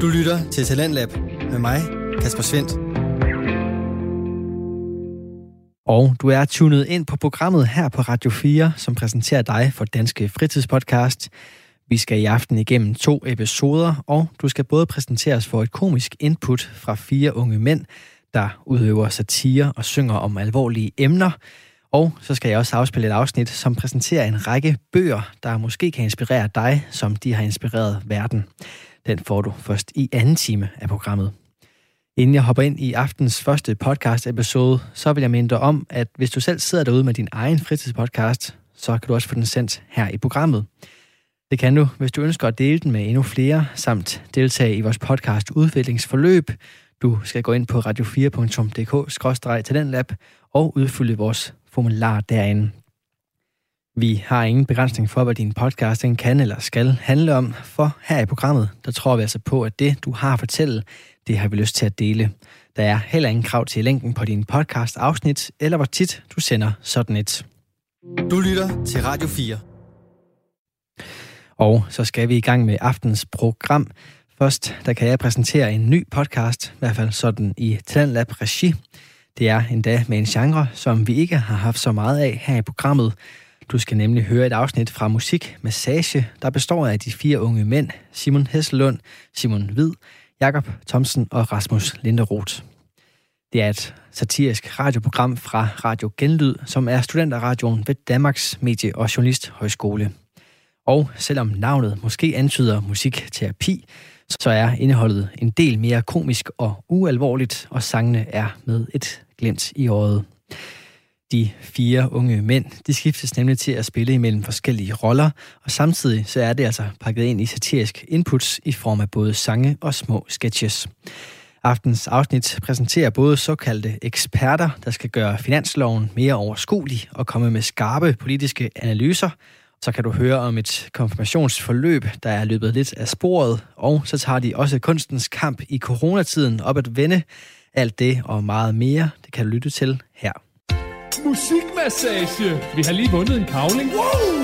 Du lytter til Talentlab med mig, Kasper Svendt. Og du er tunet ind på programmet her på Radio 4, som præsenterer dig for Danske Fritidspodcast. Vi skal i aften igennem to episoder, og du skal både præsenteres for et komisk input fra fire unge mænd, der udøver satire og synger om alvorlige emner. Og så skal jeg også afspille et afsnit, som præsenterer en række bøger, der måske kan inspirere dig, som de har inspireret verden. Den får du først i anden time af programmet. Inden jeg hopper ind i aftens første podcast-episode, så vil jeg minde dig om, at hvis du selv sidder derude med din egen fritidspodcast, så kan du også få den sendt her i programmet. Det kan du, hvis du ønsker at dele den med endnu flere, samt deltage i vores podcast udviklingsforløb. Du skal gå ind på radio4.dk-talentlab og udfylde vores formular derinde. Vi har ingen begrænsning for, hvad din podcasting kan eller skal handle om, for her i programmet, der tror vi altså på, at det, du har at fortælle, det har vi lyst til at dele. Der er heller ingen krav til længden på din podcast-afsnit, eller hvor tit du sender sådan et. Du lytter til Radio 4. Og så skal vi i gang med aftens program. Først, der kan jeg præsentere en ny podcast, i hvert fald sådan i Talentlab Regi. Det er endda med en genre, som vi ikke har haft så meget af her i programmet. Du skal nemlig høre et afsnit fra Musik Massage, der består af de fire unge mænd, Simon Hesselund, Simon Hvid, Jakob Thomsen og Rasmus Linderoth. Det er et satirisk radioprogram fra Radio Genlyd, som er studenterradioen ved Danmarks Medie- og Journalisthøjskole. Og selvom navnet måske antyder musikterapi, så er indholdet en del mere komisk og ualvorligt, og sangene er med et glimt i øjet. De fire unge mænd, de skiftes nemlig til at spille imellem forskellige roller, og samtidig så er det altså pakket ind i satirisk inputs i form af både sange og små sketches. Aftens afsnit præsenterer både såkaldte eksperter, der skal gøre finansloven mere overskuelig og komme med skarpe politiske analyser. Så kan du høre om et konfirmationsforløb, der er løbet lidt af sporet, og så tager de også kunstens kamp i coronatiden op at vende. Alt det og meget mere, det kan du lytte til her. Musikmassage. Vi har lige vundet en kavling. Wow!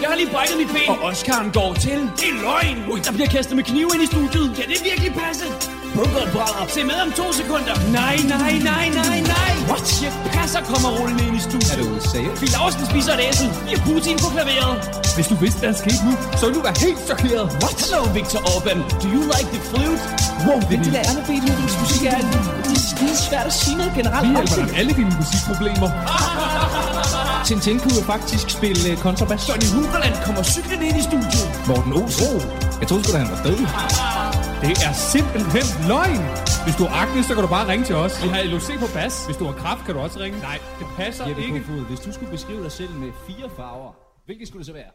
Jeg har lige brækket mit ben. Og Oscar'en går til. Det er løgn. Ui, der bliver kastet med knive ind i studiet. Kan det virkelig passe? Bunkeren brænder. Se med om to sekunder. Nej, nej, nej, nej, nej. What? Chef Passer kommer rullende ind i studiet. Er du seriøs? Fie Laursen spiser et æsel. Vi har Putin på klaveret. Hvis du vidste, hvad der skete nu, så ville du være helt chokeret. What? Hello, Victor Orban. Do you like the flute? Wow, det er der andre musik er. Det er skide svært at sige noget generelt. Vi hjælper dig med alle dine musikproblemer. Tintin kunne jo faktisk spille uh, kontrabas. Johnny Huberland kommer cyklen ind i studiet. Morten Olsen. Jeg troede sgu da, han var død. Det er simpelthen løgn. Hvis du har akne, så kan du bare ringe til os. Vi har LOC på bas. Hvis du har kraft, kan du også ringe. Nej, det passer Jeppe ikke. Kofod, hvis du skulle beskrive dig selv med fire farver, hvilke skulle det så være?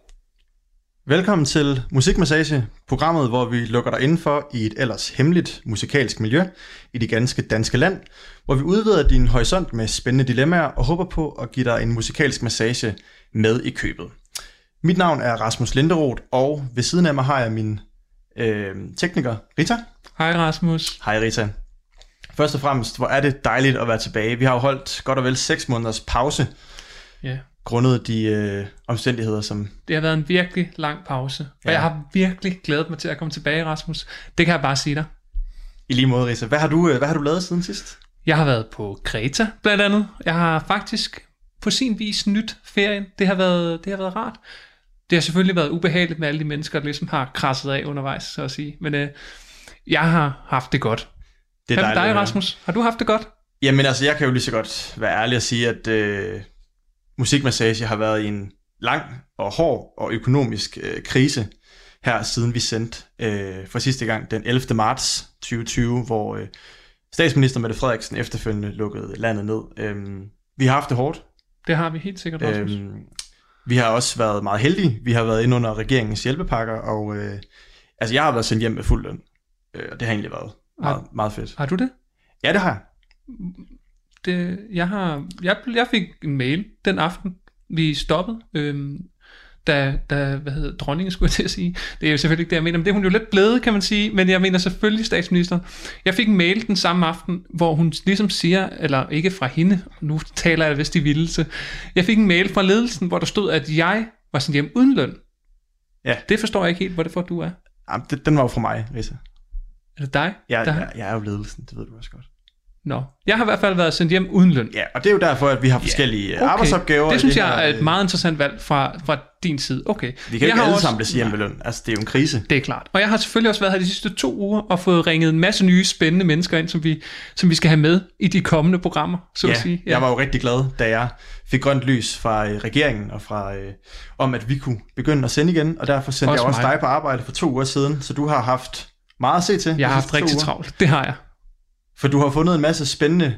Velkommen til Musikmassage, programmet, hvor vi lukker dig indenfor i et ellers hemmeligt musikalsk miljø i det ganske danske land, hvor vi udvider din horisont med spændende dilemmaer og håber på at give dig en musikalsk massage med i købet. Mit navn er Rasmus Linderoth, og ved siden af mig har jeg min øh, tekniker Rita. Hej Rasmus. Hej Rita. Først og fremmest, hvor er det dejligt at være tilbage. Vi har jo holdt godt og vel 6 måneders pause, Ja, grundet de øh, omstændigheder, som det har været en virkelig lang pause. Og Ja. jeg har virkelig glædet mig til at komme tilbage, Rasmus. Det kan jeg bare sige dig. i lige måde, Rita. Hvad har du, øh, hvad har du lavet siden sidst? Jeg har været på Kreta, blandt andet. Jeg har faktisk på sin vis nyt ferien. Det har været, det har været rart. Det har selvfølgelig været ubehageligt med alle de mennesker, der ligesom har krasset af undervejs, så at sige. Men øh, jeg har haft det godt. Det dejligt at dig. Rasmus? Har du haft det godt? Jamen altså, jeg kan jo lige så godt være ærlig og sige, at øh, musikmassage har været i en lang og hård og økonomisk øh, krise her, siden vi sendte øh, for sidste gang den 11. marts 2020, hvor øh, statsminister Mette Frederiksen efterfølgende lukkede landet ned. Øhm, vi har haft det hårdt. Det har vi helt sikkert, Rasmus. Øhm, vi har også været meget heldige. Vi har været inde under regeringens hjælpepakker, og øh, altså, jeg har været sendt hjem med fuld løn. Øh, og det har egentlig været meget, meget fedt. Har du det? Ja, det har jeg. det jeg, har, jeg, jeg fik en mail den aften, vi stoppede, øhm, da, da, hvad hedder dronningen skulle jeg til at sige. Det er jo selvfølgelig ikke det, jeg mener, men det er hun jo lidt blevet, kan man sige, men jeg mener selvfølgelig statsministeren. Jeg fik en mail den samme aften, hvor hun ligesom siger, eller ikke fra hende, nu taler jeg vist i vildelse, jeg fik en mail fra ledelsen, hvor der stod, at jeg var sendt hjem uden løn. Ja. Det forstår jeg ikke helt, hvorfor du er. Jamen, det, den var jo fra mig, Risa. Er det dig? Jeg, der... jeg, jeg er jo ledelsen, det ved du også godt. Nå. Jeg har i hvert fald været sendt hjem uden løn. Ja, og det er jo derfor, at vi har forskellige yeah. arbejdsopgaver. Det synes her, jeg er et øh, meget interessant valg fra, fra din side. Okay. Vi kan jeg ikke har alle også- sammen blive hjem med løn. Altså, det er jo en krise. Det er klart. Og jeg har selvfølgelig også været her de sidste to uger og fået ringet en masse nye spændende mennesker ind, som vi, som vi skal have med i de kommende programmer, så ja, at sige. jeg var jo rigtig glad, da jeg fik grønt lys fra øh, regeringen og fra øh, om, at vi kunne begynde at sende igen, og derfor sendte Også jeg også mig. dig på arbejde for to uger siden, så du har haft meget at se til. jeg har haft rigtig uger. travlt. Det har jeg. For du har fundet en masse spændende,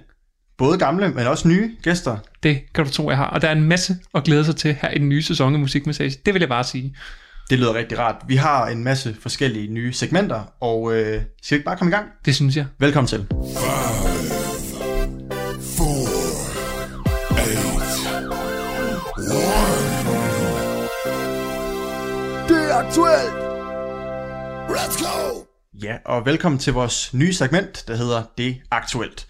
både gamle, men også nye gæster. Det kan du tro, jeg har. Og der er en masse at glæde sig til her i den nye sæson af Musikmassage. Det vil jeg bare sige. Det lyder rigtig rart. Vi har en masse forskellige nye segmenter, og øh, skal vi ikke bare komme i gang? Det synes jeg. Velkommen til. Det er aktuelt. Let's go. Ja, og velkommen til vores nye segment, der hedder Det Aktuelt.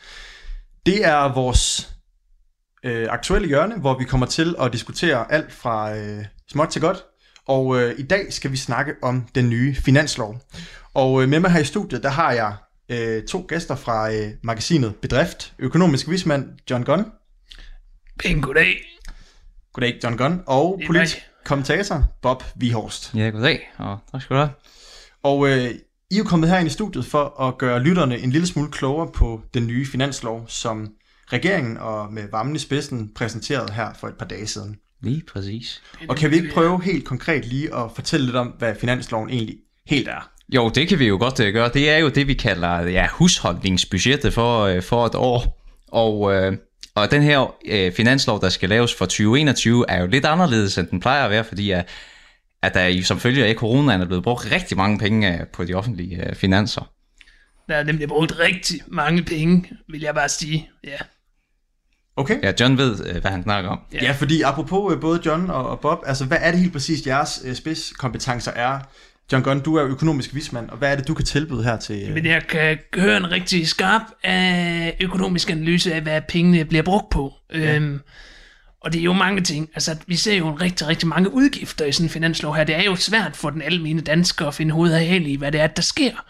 Det er vores øh, aktuelle hjørne, hvor vi kommer til at diskutere alt fra øh, småt til godt. Og øh, i dag skal vi snakke om den nye finanslov. Og øh, med mig her i studiet, der har jeg øh, to gæster fra øh, magasinet Bedrift. Økonomisk vismand John Gunn. Pæn goddag. Goddag, John Gunn. Og politisk kommentator Bob Vihorst. Ja, goddag, og tak skal du have. Og øh, I er jo kommet herind i studiet for at gøre lytterne en lille smule klogere på den nye finanslov, som regeringen og med varmen i spidsen præsenterede her for et par dage siden. Lige præcis. Og kan vi ikke prøve helt konkret lige at fortælle lidt om, hvad finansloven egentlig helt er? Jo, det kan vi jo godt uh, gøre. Det er jo det, vi kalder ja, husholdningsbudgettet for, uh, for et år. Og, uh, og den her uh, finanslov, der skal laves for 2021, er jo lidt anderledes, end den plejer at være, fordi uh, at der som følge af coronaen er blevet brugt rigtig mange penge uh, på de offentlige uh, finanser. Der er nemlig brugt rigtig mange penge, vil jeg bare sige. Ja. Okay? Ja, John ved, uh, hvad han snakker om. Ja, fordi apropos øh, både John og, Bob, altså hvad er det helt præcis, jeres øh, spidskompetencer er? John Gunn, du er jo økonomisk vismand, og hvad er det, du kan tilbyde her til... øh, Men jeg kan høre en rigtig skarp øh, økonomisk analyse af, hvad pengene bliver brugt på. Ja. Øhm, og det er jo mange ting. Altså, vi ser jo rigtig, rigtig mange udgifter i sådan en finanslov her. Det er jo svært for den almene dansker at finde hoved og hale i, hvad det er, der sker.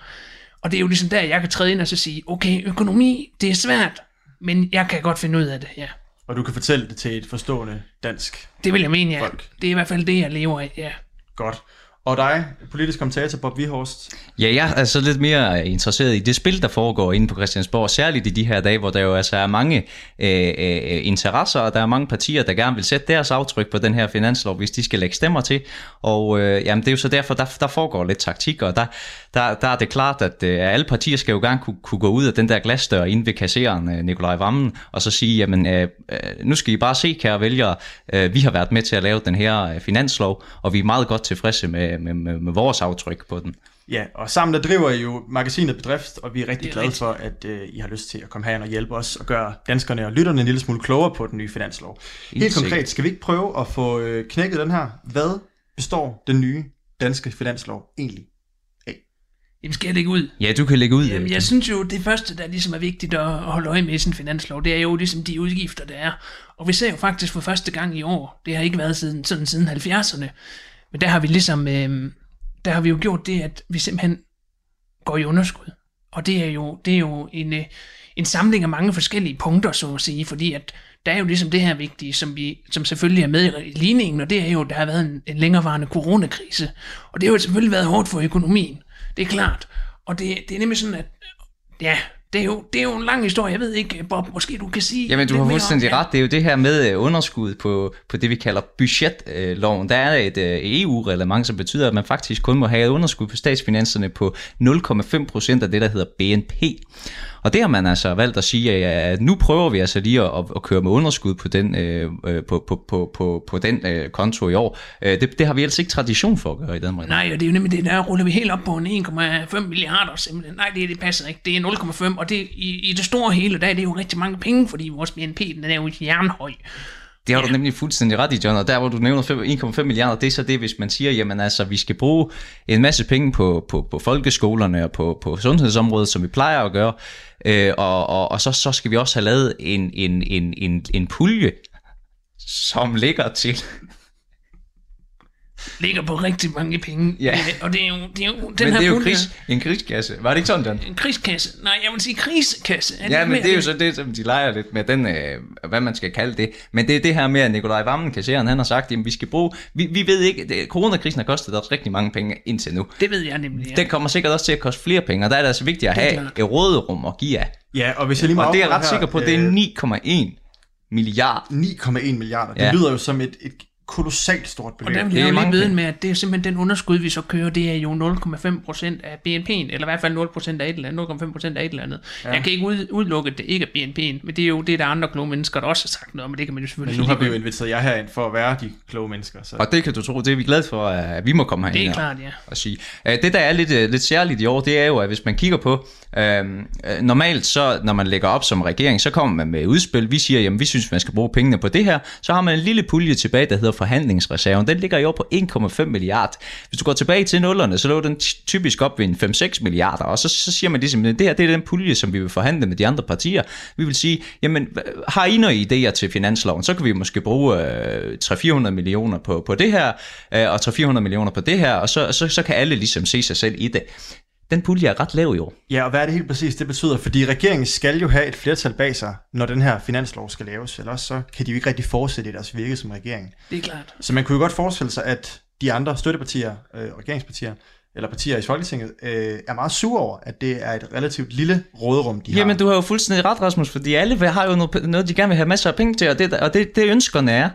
Og det er jo ligesom der, jeg kan træde ind og så sige, okay, økonomi, det er svært, men jeg kan godt finde ud af det, ja. Og du kan fortælle det til et forstående dansk Det vil jeg mene, ja. Folk. Det er i hvert fald det, jeg lever af, ja. godt. Og dig, politisk kommentator Bob Vihorst. Ja, jeg er så lidt mere interesseret i det spil, der foregår inde på Christiansborg, særligt i de her dage, hvor der jo altså er mange øh, øh, interesser, og der er mange partier, der gerne vil sætte deres aftryk på den her finanslov, hvis de skal lægge stemmer til. Og øh, jamen, det er jo så derfor, der, der foregår lidt taktik, og der, der, der er det klart, at øh, alle partier skal jo gerne kunne, kunne gå ud af den der glasdør inde ved kasseren, øh, Nikolaj Vammen, og så sige, jamen, øh, øh, nu skal I bare se, kære vælgere, øh, vi har været med til at lave den her øh, finanslov, og vi er meget godt tilfredse med, med, med, med vores aftryk på den. Ja, og sammen der driver I jo magasinet Bedrift, og vi er rigtig er glade rigtigt. for, at øh, I har lyst til at komme herind og hjælpe os og gøre danskerne og lytterne en lille smule klogere på den nye finanslov. Helt konkret, skal vi ikke prøve at få øh, knækket den her? Hvad består den nye danske finanslov egentlig? Jamen, skal jeg lægge ud? Ja, du kan lægge ud. Jamen, jeg synes jo, det første, der ligesom er vigtigt at holde øje med i en finanslov, det er jo ligesom de udgifter, der er. Og vi ser jo faktisk for første gang i år, det har ikke været siden, sådan siden 70'erne, men der har vi ligesom, øh, der har vi jo gjort det, at vi simpelthen går i underskud. Og det er jo, det er jo en, øh, en samling af mange forskellige punkter, så at sige, fordi at der er jo ligesom det her vigtige, som, vi, som selvfølgelig er med i ligningen, og det er jo, der har været en, en længerevarende coronakrise. Og det har jo selvfølgelig været hårdt for økonomien. Det er klart. Og det, det er nemlig sådan, at ja, det er, jo, det er jo en lang historie. Jeg ved ikke, Bob, måske du kan sige Jamen, du har fuldstændig ret. Det er jo det her med øh, underskud på, på det, vi kalder budgetloven. Der er et øh, EU-reglement, som betyder, at man faktisk kun må have et underskud på statsfinanserne på 0,5 procent af det, der hedder BNP. Og det har man altså valgt at sige, at nu prøver vi altså lige at, at køre med underskud på den, øh, øh på, på, på, på, på den øh, konto i år. Øh, det, det har vi altså ikke tradition for at gøre i Danmark. Nej, og det er jo nemlig det, der ruller vi helt op på en 1,5 milliarder simpelthen. Nej, det, det passer ikke. Det er 0,5, og det, i, i det store hele, der er det jo rigtig mange penge, fordi vores BNP, den er jo jernhøj. Det har du nemlig fuldstændig ret i, John, og der hvor du nævner fem- 1,5 milliarder, det er så det, hvis man siger, jamen altså, vi skal bruge en masse penge på, på, på folkeskolerne og på, på sundhedsområdet, som vi plejer at gøre, øh, og, og, og så, så skal vi også have lavet en, en, en, en, en pulje, som ligger til ligger på rigtig mange penge. Ja. Øh, Og det er jo, det er jo den Men her det er jo pulje- kris, en kriskasse. Var det ikke sådan, den? En krigskasse. Nej, jeg vil sige krigskasse. Er Ja, det men mere det er jo så det, som de leger lidt med den, øh, hvad man skal kalde det. Men det er det her med, at Nikolaj Vammen, kasseren, han har sagt, at vi skal bruge, vi, vi ved ikke, det, coronakrisen har kostet os rigtig mange penge indtil nu. Det ved jeg nemlig, ja. Den kommer sikkert også til at koste flere penge, og der er det altså vigtigt at Det have et råderum at give af. Ja, og hvis jeg lige må Og det er jeg ret her, sikker på, det er øh, 9,1 milliard. 9,1 milliarder. Det Ja. lyder jo som et, et kolossalt stort Og beløb. der vil Det jeg er jo lige mange vide penge. med, at det er simpelthen den underskud, vi så kører, det er jo 0,5 procent af BNP'en, eller i hvert fald 0 procent af et eller andet, 0,5 procent af et eller andet. Ja. Jeg kan ikke ud, udelukke, at det ikke er BNP'en, men det er jo det, der er andre kloge mennesker, der også har sagt noget om, og det kan man jo Men selvfølgelig nu har vi jo inviteret jer herind for at være de kloge mennesker. Så. Og det kan du tro, det er vi glade for, at vi må komme Det herind er og- klart, ja. at sige. Øh, Det, der er lidt, øh, lidt særligt i år, det er jo, at hvis man kigger på, øh, øh, normalt så, når man lægger op som regering, så kommer man med udspil. Vi siger, jamen vi synes, man skal bruge pengene på det her. Så har man en lille pulje tilbage, der hedder forhandlingsreserven. Den ligger i år på 1,5 milliard. Hvis du går tilbage til nullerne, så lå den typisk op ved en 5-6 milliarder. Og så, så siger man ligesom, at det her det er den pulje, som vi vil forhandle med de andre partier. Vi vil sige, jamen har I nogle idéer til finansloven, så kan vi måske bruge øh, 300-400 millioner på, på det her, øh, og 300-400 millioner på det her, og så, så, så kan alle ligesom se sig selv i det. Den pulje er ret lav i år. Ja, og hvad er det helt præcis, det betyder? Fordi regeringen skal jo have et flertal bag sig, når den her finanslov skal laves, ellers så kan de jo ikke rigtig fortsætte i deres virke som regering. Det er klart. Så man kunne jo godt forestille sig, at de andre støttepartier, øh, regeringspartier, eller partier i Folketinget, øh, er meget sure over, at det er et relativt lille råderum, de har. Jamen, du har jo fuldstændig ret, Rasmus, fordi alle har jo noget, noget de gerne vil have masser af penge til, og det, og det, det ønskerne er,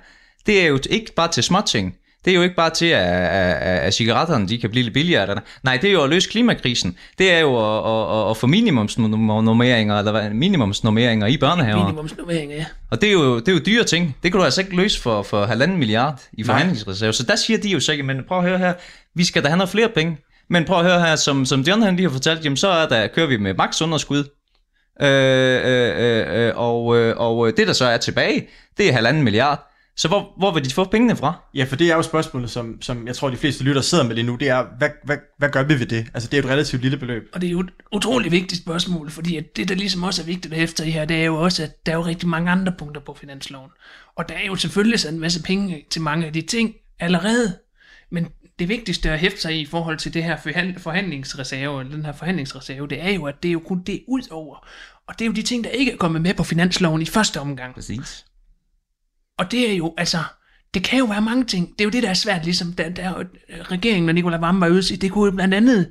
det er jo ikke bare til småting. Det er jo ikke bare til, at, at, at, at cigaretterne de kan blive lidt billigere. Nej, det er jo at løse klimakrisen. Det er jo at, at, at få minimumsnormeringer, eller minimumsnormeringer i børnehaver. Minimumsnummering, ja. Og det er, jo, det er jo dyre ting. Det kan du altså ikke løse for, for halvanden milliard i forhandlingsreserve. Så der siger de jo så, men prøv at høre her, vi skal da have noget flere penge. Men prøv at høre her, som, som John han lige har fortalt, jamen så er der, kører vi med max underskud. Øh, øh, øh, og, øh, og det der så er tilbage, det er halvanden milliard. Så hvor, hvor vil de få pengene fra? Ja, for det er jo spørgsmålet, som, som jeg tror, de fleste lytter sidder med lige nu, det er, hvad, hvad, hvad gør vi ved det? Altså, det er jo et relativt lille beløb. Og det er jo et utroligt vigtigt spørgsmål, fordi at det, der ligesom også er vigtigt at hæfte i her, det er jo også, at der er jo rigtig mange andre punkter på finansloven. Og der er jo selvfølgelig sådan en masse penge til mange af de ting allerede, men det vigtigste at hæfte sig i i forhold til det her forhand- forhandlingsreserve, eller den her forhandlingsreserve, det er jo, at det er jo kun det ud over. Og det er jo de ting, der ikke er kommet med på finansloven i første omgang. Præcis. Og det er jo, altså, det kan jo være mange ting. Det er jo det, der er svært, ligesom der, der er regeringen og Nicolai Vammen var ude og sige, det kunne jo blandt andet,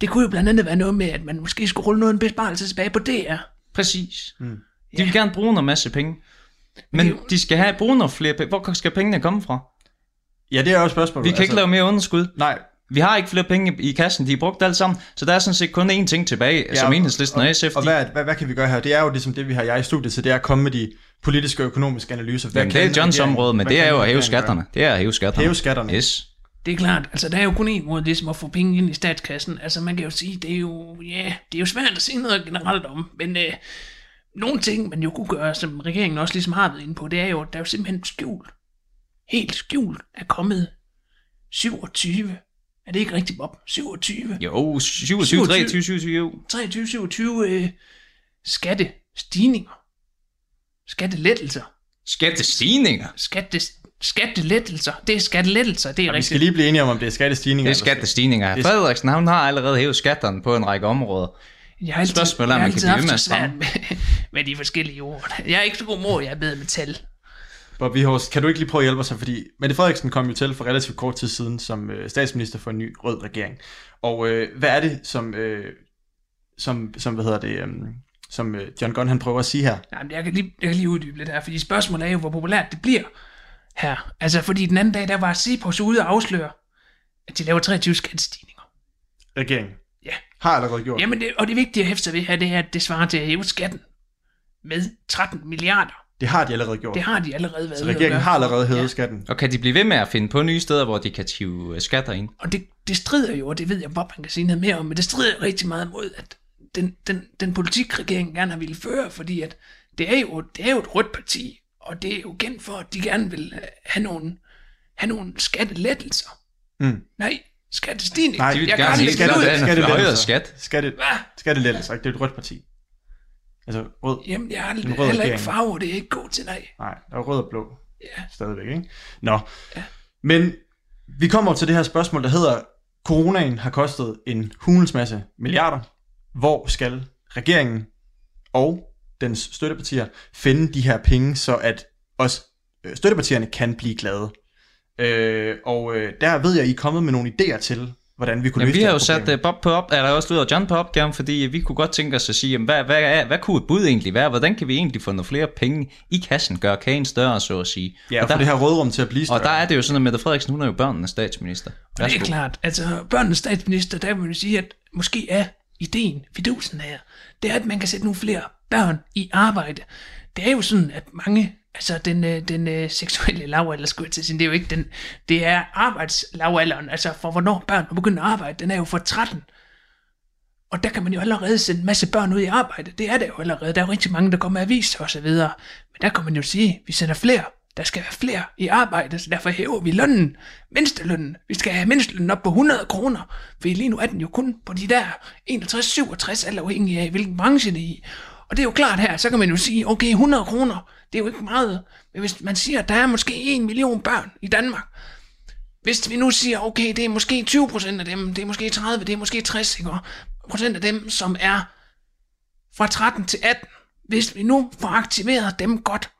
det kunne jo blandt andet være noget med, at man måske skulle rulle noget en besparelse tilbage på DR. Præcis. Mm. De vil gerne bruge noget masse penge. Men jo- de skal have bruge noget flere penge. Hvor skal pengene komme fra? Ja, det er jo et spørgsmål. Vi kan ikke lave mere underskud. Nej, Vi har ikke flere penge i kassen, de er brugt alle sammen, så der er sådan set kun én ting tilbage, ja, som enhedslisten og, SF. Og de, hvad, hvad, hvad kan vi gøre her? Det er jo ligesom det, vi har jeg i studiet til, det er at komme med de politiske og økonomiske analyser. Hvad jamen, det er kan Johns område, men det er jo at hæve skatterne. Det er at hæve skatterne. Hæve skatterne. Yes. Det er klart, altså der er jo kun en måde ligesom at få penge ind i statskassen. Altså man kan jo sige, det er jo, ja, det er jo svært at sige noget generelt om, men øh, nogle ting, man jo kunne gøre, som regeringen også ligesom har været inde på, det er jo, at der er jo simpelthen skjult, helt skjult, er kommet 27. Er det ikke rigtigt, Bob? 27. Jo, 27, 23, 27. 23, 27 øh, skattestigninger. Skattelettelser. Skattestigninger. Skatte, skattelettelser. Det er skattelettelser, det er Ja, vi rigtigt. skal lige blive enige om, om det er skattestigninger. Det er skattestigninger. Det er- Frederiksen, han har allerede hævet skatterne på en række områder. Jeg har altid, Spørgsmålet er, om jeg har man kan altid blive med svært med, med de forskellige ord. Jeg er ikke så god mor, jeg er bedre med tal. Bob Vihorst, kan du ikke lige prøve at hjælpe os her? Fordi Mette Frederiksen kom jo til for relativt kort tid siden som øh, statsminister for en ny rød regering. Og øh, hvad er det, som, øh, som, som hvad hedder det, øh, som øh, John Gunn han prøver at sige her? Nej, men jeg kan, lige, jeg kan lige uddybe lidt her, fordi spørgsmålet er jo, hvor populært det bliver her. Altså, fordi den anden dag, der var Cepos ude og afsløre, at de laver 23 skattestigninger. Regeringen Ja. har allerede gjort. Jamen, det, og det vigtige at hæfte sig ved her, det er, at det svarer til at hæve skatten med 13 milliarder. Det har de allerede gjort. Det har de allerede været Så regeringen har allerede hævet Ja. skatten. Og kan de blive ved med at finde på nye steder, hvor de kan tive øh, skatter ind? Og det, det strider jo, og det ved jeg, Bob han kan sige noget mere om, men det strider rigtig meget mod, at den, den, den politik, regeringen gerne har ville føre, fordi at det er, jo, det er jo et rødt parti, og det er jo kendt for, at de gerne vil øh, have nogle, have nogle skattelettelser. Mm. Nej, skattestigning. Nej, De vil jeg kan gerne af- skatter, skattelettelser. højere skat. Skatte, skattelettelser, ikke? Det er et rødt parti. Altså rød. Jamen, jeg har En aldrig, heller ikke regering. farve, det er ikke god til, nej. Nej, der er rød og blå. Ja. Stadigvæk, ikke? Nå. Men Vi kommer til det her spørgsmål, der hedder, coronaen har kostet en hulens masse milliarder. Hvor skal regeringen og dens støttepartier finde de her penge, så at også øh, støttepartierne kan blive glade? Øh, og øh, der ved jeg, I er kommet med nogle idéer til, hvordan vi kunne Jamen, løse vi har jo sat uh, Bob på op, eller også lyder John på opgaven, fordi vi kunne godt tænke os at sige, jamen, hvad, hvad, er, hvad kunne et bud egentlig være? Hvordan kan vi egentlig få nogle flere penge i kassen, gøre kagen større, så at sige? Ja, og og, der, det her rådrum til at blive større. og der er det jo sådan, at Mette Frederiksen, hun er jo børnenes statsminister. Og det er Værsgo. klart, altså børnenes statsminister, der vil jeg sige, at måske er ideen, fidusen her, det er, at man kan sætte nogle flere børn i arbejde. Det er jo sådan, at mange, altså den, øh, den øh, seksuelle lavalder, skulle jeg til at sige, det er jo ikke den, det er arbejdslavalderen, altså for hvornår børn begynder at arbejde, den er jo for 13. Og der kan man jo allerede sende en masse børn ud i arbejde. Det er det jo allerede. Der er jo rigtig mange, der går med aviser og så videre. Men der kan man jo sige, at vi sender flere. Der skal være flere i arbejde, så derfor hæver vi lønnen. Mindstelønnen. Vi skal have mindstelønnen op på 100 kroner. For lige nu er den jo kun på de der 61-67, alt afhængig af, hvilken branche det er i. Og det er jo klart her, så kan man jo sige, okay, 100 kroner, det er jo ikke meget. Men hvis man siger, at der er måske 1 million børn i Danmark, hvis vi nu siger, okay, det er måske 20% af dem, det er måske 30, det er måske 60 ikke? Procent af dem, som er fra 13 til 18, hvis vi nu får aktiveret dem godt,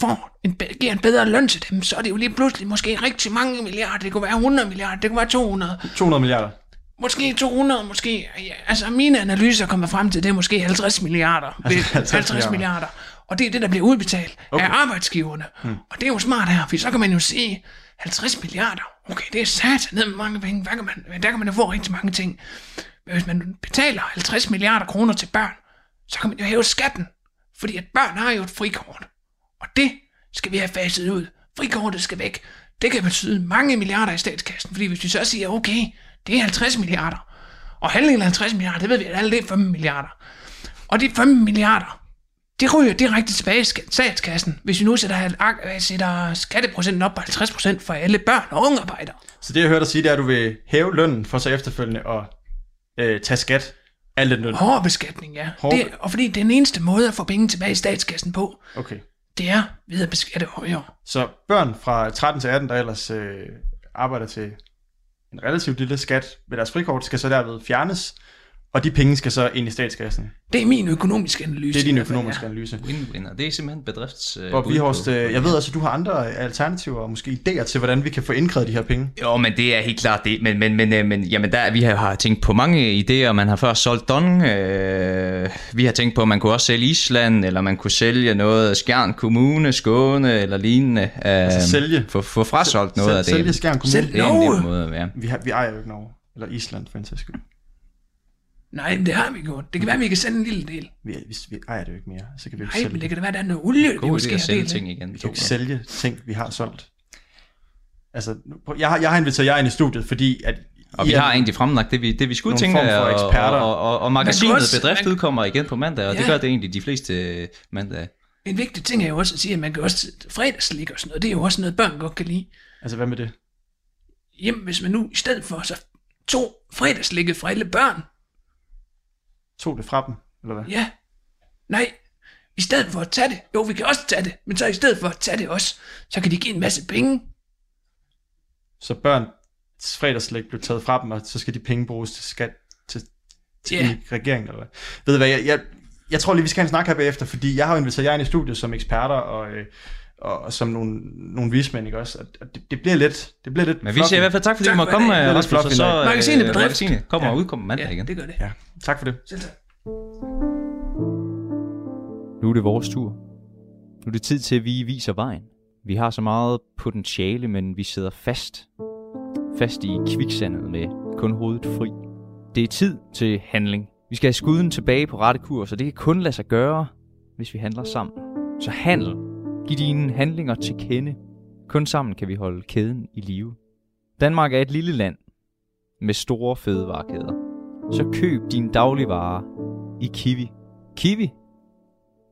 får en, giver en bedre løn til dem, så er det jo lige pludselig måske rigtig mange milliarder. Det kunne være 100 milliarder, det kunne være 200, 200 milliarder. måske 200, måske... Ja, altså mine analyser kommer frem til, det er måske 50 milliarder. 50 50, 50 milliarder. milliarder. Og det er det, der bliver udbetalt okay. Af arbejdsgiverne. Hmm. Og det er jo smart her, for så kan man jo sige, 50 milliarder, okay, det er sat ned med mange penge, der kan, man, der kan man jo få rigtig mange ting. Men hvis man betaler 50 milliarder kroner til børn, så kan man jo hæve skatten, fordi at børn har jo et frikort. Og det skal vi have faset ud. Frikortet skal væk. Det kan betyde mange milliarder i statskassen, fordi hvis vi så siger, okay, det er 50 milliarder, og halvdelen af 50 milliarder, det ved vi, at alle det er 5 milliarder. Og de 5 milliarder, de ryger direkte tilbage i ska- statskassen, hvis vi nu sætter, sætter skatteprocenten op på 50% for alle børn og ungearbejdere. Så det jeg hørte dig sige, det er, at du vil hæve lønnen for så efterfølgende at øh, tage skat af den løn. Hård beskatning, ja. Hård Det, og fordi det er den eneste måde at få penge tilbage i statskassen på, Okay det er ved at beskatte højere. Så børn fra 13 til 18, der ellers øh, arbejder til en relativt lille skat ved deres frikort, skal så derved fjernes, og de penge skal så ind i statskassen. Det er min økonomiske analyse. Det er din økonomiske analyse. Win-win, og det er simpelthen bedrifts... Uh, Bob Vihorst, øh, jeg ved også, at du har andre alternativer og måske idéer til, hvordan vi kan få indkrævet de her penge. Jo, men det er helt klart det. Men, men, men, øh, men jamen der, vi har, har tænkt på mange idéer. Man har først solgt Don. Øh, vi har tænkt på, at man kunne også sælge Island, eller man kunne sælge noget af Skjern Kommune, Skåne eller lignende. Øh, Altså sælge. Få, få frasolgt noget Sælg- af det. Sælge Skjern Kommune. Sælg- Det er en Norge. måde, ja. Vi, har, vi ejer jo ikke Norge. Eller Island, for en sags skyld. Nej, men det har vi gjort. Det kan være, at vi kan sende en lille del. Vi, vi, vi ejer det jo ikke mere, så kan vi jo ikke Nej, sælge men det det. kan da være, at der er noget olie, vi God måske idé har delt. ting igen. Vi kan jo ikke sælge ting, vi har solgt. Altså, jeg har, jeg har inviteret jer ind i studiet, fordi at Og I vi har egentlig fremlagt det, vi, det vi skulle Nogle tænke, form for og, eksperter. og, og, og magasinet også- Bedrift man- udkommer igen på mandag, og det Ja. gør det egentlig de fleste øh, mandag. En vigtig ting er jo også at sige, at man kan også fredagslik og sådan noget. Det er jo også noget, børn godt kan lide. Altså, hvad med det? Jamen, hvis man nu i stedet for så to fredagslikket fra alle børn, Tog det fra dem, eller hvad? ja, nej, i stedet for at tage det, jo, vi kan også tage det, men så i stedet for at tage det også, så kan de give en masse penge. Så børn fredagslæg blev taget fra dem, og så skal de penge bruges til skat til, til yeah. regeringen, eller hvad? Ved du hvad, jeg, jeg, jeg tror lige, vi skal have en snak her bagefter, fordi jeg har jo inviteret jer ind i studiet som eksperter, og, øh, og, som nogle, nogle vismænd, ikke også? Og, det, det, bliver lidt, det bliver lidt Men vi siger i hvert fald tak, fordi Tak du måtte komme, det. øh, er Rasmus, og så nok. øh, Magasinet Bedrift. magasinet kommer Ja. og udkommer mandag Ja, igen. det gør det. Ja, tak for det. Selv tak. Nu er det vores tur. Nu er det tid til, at vi viser vejen. Vi har så meget potentiale, men vi sidder fast. Fast i kviksandet med kun hovedet fri. Det er tid til handling. Vi skal have skuden tilbage på rette kurs, og det kan kun lade sig gøre, hvis vi handler sammen. Så handel. Giv dine handlinger til kende. Kun sammen kan vi holde kæden i live. Danmark er et lille land med store fødevarekæder. Så køb dine dagligvarer i Kiwi. Kiwi,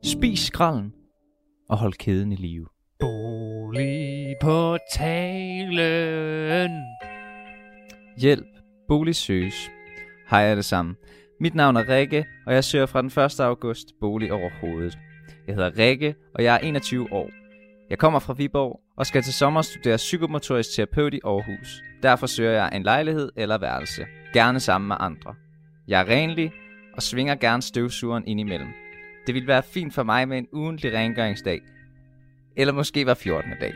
Spis skralden og hold kæden i live. Bolig på talen. Hjælp. Bolig søges. Hej alle sammen. Mit navn er Rikke, og jeg søger fra den 1. august bolig over hovedet. Jeg hedder Rikke, og jeg er 21 år. Jeg kommer fra Viborg, og skal til sommer studere psykomotorisk terapeut i Aarhus. Derfor søger jeg en lejlighed eller værelse. Gerne sammen med andre. Jeg er renlig og svinger gerne støvsugeren ind imellem. Det vil være fint for mig med en ugentlig rengøringsdag. Eller måske hver 14. dag.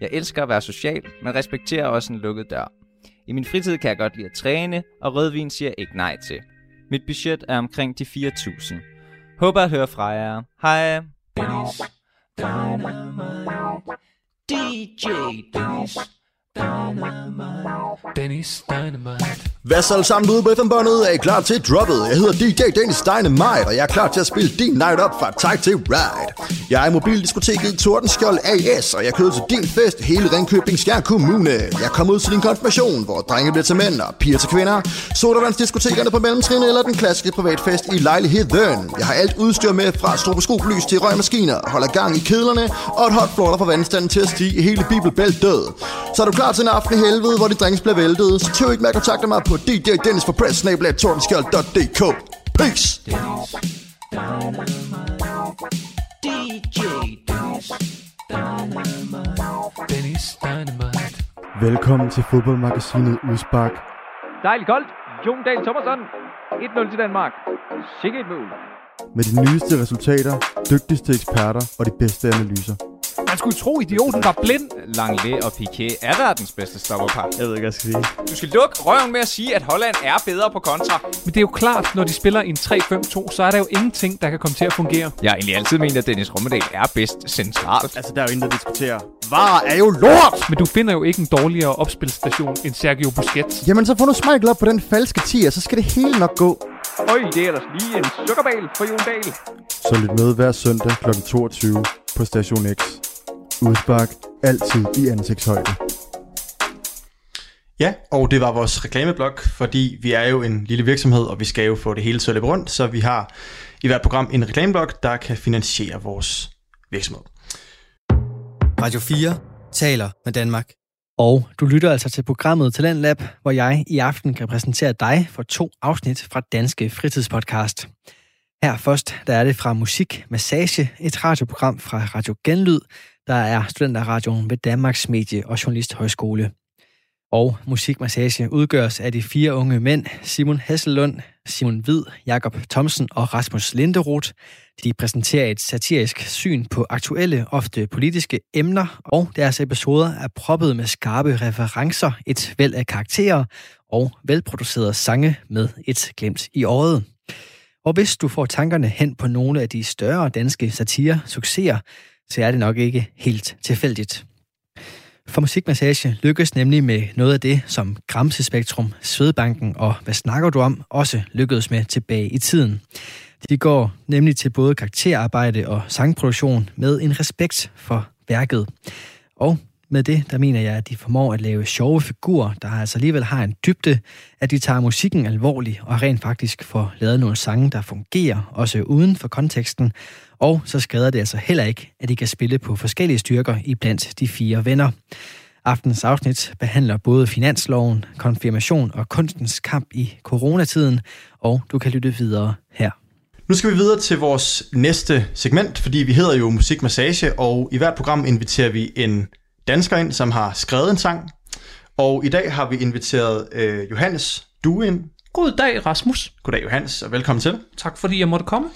Jeg elsker at være social, men respekterer også en lukket dør. I min fritid kan jeg godt lide at træne, og rødvin siger jeg ikke nej til. Mit budget er omkring de 4.000. Håber at høre fra jer. Hej! DJ Dennis Dynamite Dennis Dynamite Hvad så alle sammen ude på FM-båndet? Er I klar til droppet? Jeg hedder DJ Dennis Dynamite, og jeg er klar til at spille din night up fra Tag til ride. Jeg er i mobildiskoteket Tordenskjold AS, og jeg kører til din fest i hele Ringkøbing Skjern Kommune. Jeg kommer ud til din konfirmation, hvor drenge bliver til mænd og piger til kvinder. Sodavandsdiskotekerne på mellemtrin eller den klassiske privatfest i lejligheden. Jeg har alt udstyr med fra stroboskoplys til røgmaskiner, holder gang i kedlerne og et hot floor, der får vandstanden til at stige i hele død. Så er du klar til en aften i helvede, hvor de drinks bliver væltet, så tøv ikke med at kontakte mig på DJ Dennis for press tordenskjold.dk. Peace! DJ Dennis Dynamite Dennis Dynamite Velkommen til fodboldmagasinet Udspark. Dejligt koldt. Jon Dahl Thomasson. 1-0 til Danmark. Sikke et mål. Med de nyeste resultater, dygtigste eksperter og de bedste analyser. Man skulle tro, idioten var blind. Langley og Piqué er verdens bedste stopperpar. Jeg ved ikke, hvad jeg skal sige. Du skal lukke røven med at sige, at Holland er bedre på kontra. Men det er jo klart, når de spiller i en 3-5-2, så er der jo ingenting, der kan komme til at fungere. Jeg har egentlig altid ment, at Dennis Rummedal er bedst centralt. Altså, der er jo intet at diskutere. VAR er jo lort! Men du finder jo ikke en dårligere opspilstation end Sergio Busquets. Jamen, så får nu Michael op på den falske tier, så skal det hele nok gå. Øj, det er ellers lige en sukkerbal for Jon Dahl. Så lyt med hver søndag kl. 22 på Station X. Udspark altid i ansigtshøjde. Ja, og det var vores reklameblok, fordi vi er jo en lille virksomhed, og vi skal jo få det hele til at løbe rundt, så vi har i hvert program en reklameblok, der kan finansiere vores virksomhed. Radio 4 taler med Danmark. Og du lytter altså til programmet Talent Lab, hvor jeg i aften kan præsentere dig for to afsnit fra Danske Fritidspodcast. Her først, der er det fra Musik Massage, et radioprogram fra Radio Genlyd, der er studenterradioen ved Danmarks Medie- og Journalisthøjskole. Og Musikmassage udgøres af de fire unge mænd, Simon Hasselund, Simon Hvid, Jakob Thomsen og Rasmus Linderoth. De præsenterer et satirisk syn på aktuelle, ofte politiske emner, og deres episoder er proppet med skarpe referencer, et væld af karakterer og velproducerede sange med et glemt i øjet. Og hvis du får tankerne hen på nogle af de større danske satire-succeser, så er det nok ikke helt tilfældigt. For musikmassage lykkes nemlig med noget af det, som Gramse Spektrum, Svedbanken og Hvad snakker du om, også lykkedes med tilbage i tiden. De går nemlig til både karakterarbejde og sangproduktion med en respekt for værket. Og med det, der mener jeg, at de formår at lave sjove figurer, der altså alligevel har en dybde, at de tager musikken alvorligt og rent faktisk får lavet nogle sange, der fungerer, også uden for konteksten. Og så skader det altså heller ikke, at de kan spille på forskellige styrker i blandt de fire venner. Aftens afsnit behandler både finansloven, konfirmation og kunstens kamp i coronatiden, og du kan lytte videre her. Nu skal vi videre til vores næste segment, fordi vi hedder jo Musikmassage, og i hvert program inviterer vi en dansker ind, som har skrevet en sang. Og i dag har vi inviteret øh, Johannes Due ind. God dag, Rasmus. Goddag Johannes, og velkommen til. Tak fordi jeg måtte komme.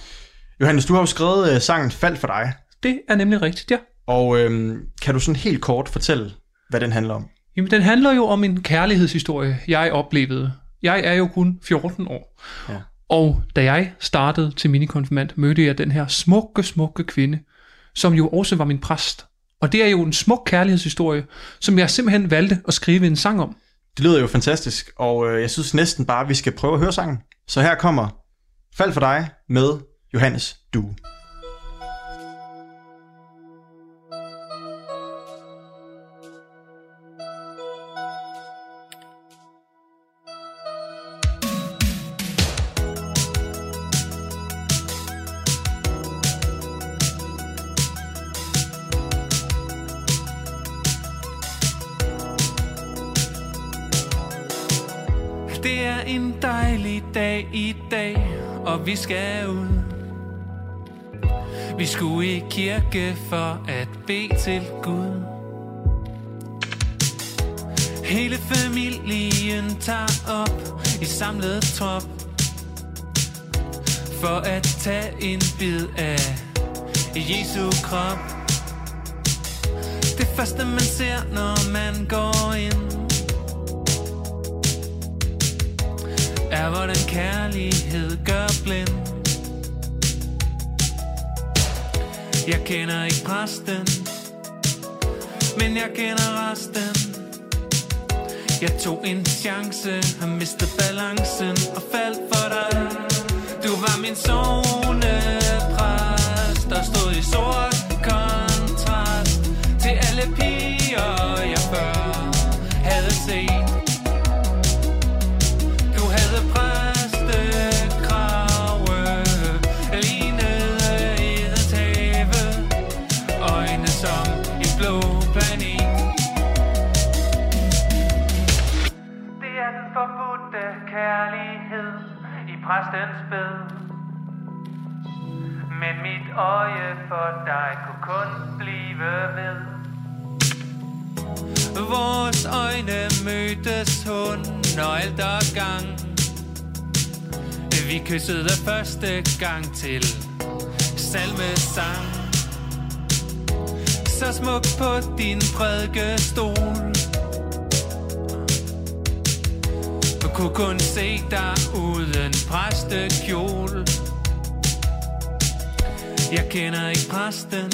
Johannes, du har jo skrevet øh, sangen Fald for dig. Det er nemlig rigtigt, ja. Og øh, kan du sådan helt kort fortælle, hvad den handler om? Jamen, den handler jo om en kærlighedshistorie, jeg oplevede. Jeg er jo kun 14 år. Ja. Og da jeg startede til minikonfirmand, mødte jeg den her smukke, smukke kvinde, som jo også var min præst. Og det er jo en smuk kærlighedshistorie, som jeg simpelthen valgte at skrive en sang om. Det lyder jo fantastisk, og øh, jeg synes næsten bare, at vi skal prøve at høre sangen. Så her kommer Fald for dig med Johannes Due. og vi skal ud. Vi skulle i kirke for at bede til Gud. Hele familien tager op i samlet trop For at tage en bid af Jesu krop Det første man ser når man går ind Er hvordan kærlighed gør blind. Jeg kender ikke præsten Men jeg kender resten. Jeg tog en chance Har mistet balancen Og faldt for dig. Du var min zone præst, Der stod i sort kontrast Til alle piger jeg før havde set. Øje for dig kunne kun blive ved. Vores øjne mødtes under alt og gang. Vi kyssede første gang til salmesang. Så smuk på din prædikestol Og kunne kun se dig uden præstekjole jeg kender ikke præsten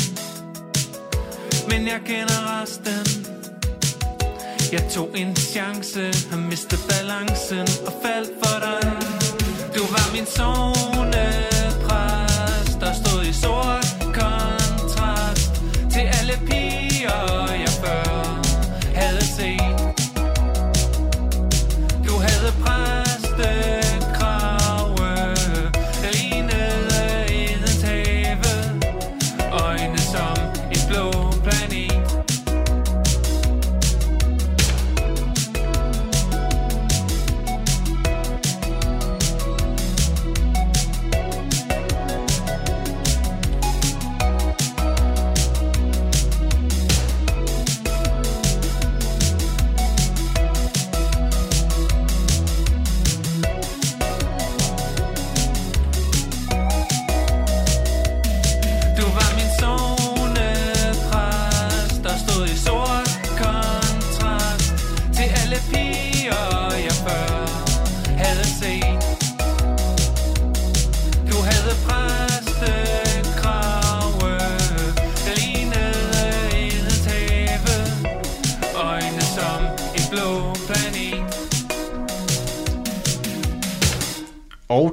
Men jeg kender resten. Jeg tog en chance Har mistet balancen Og faldt for dig. Du var min zonepræst Der stod i sort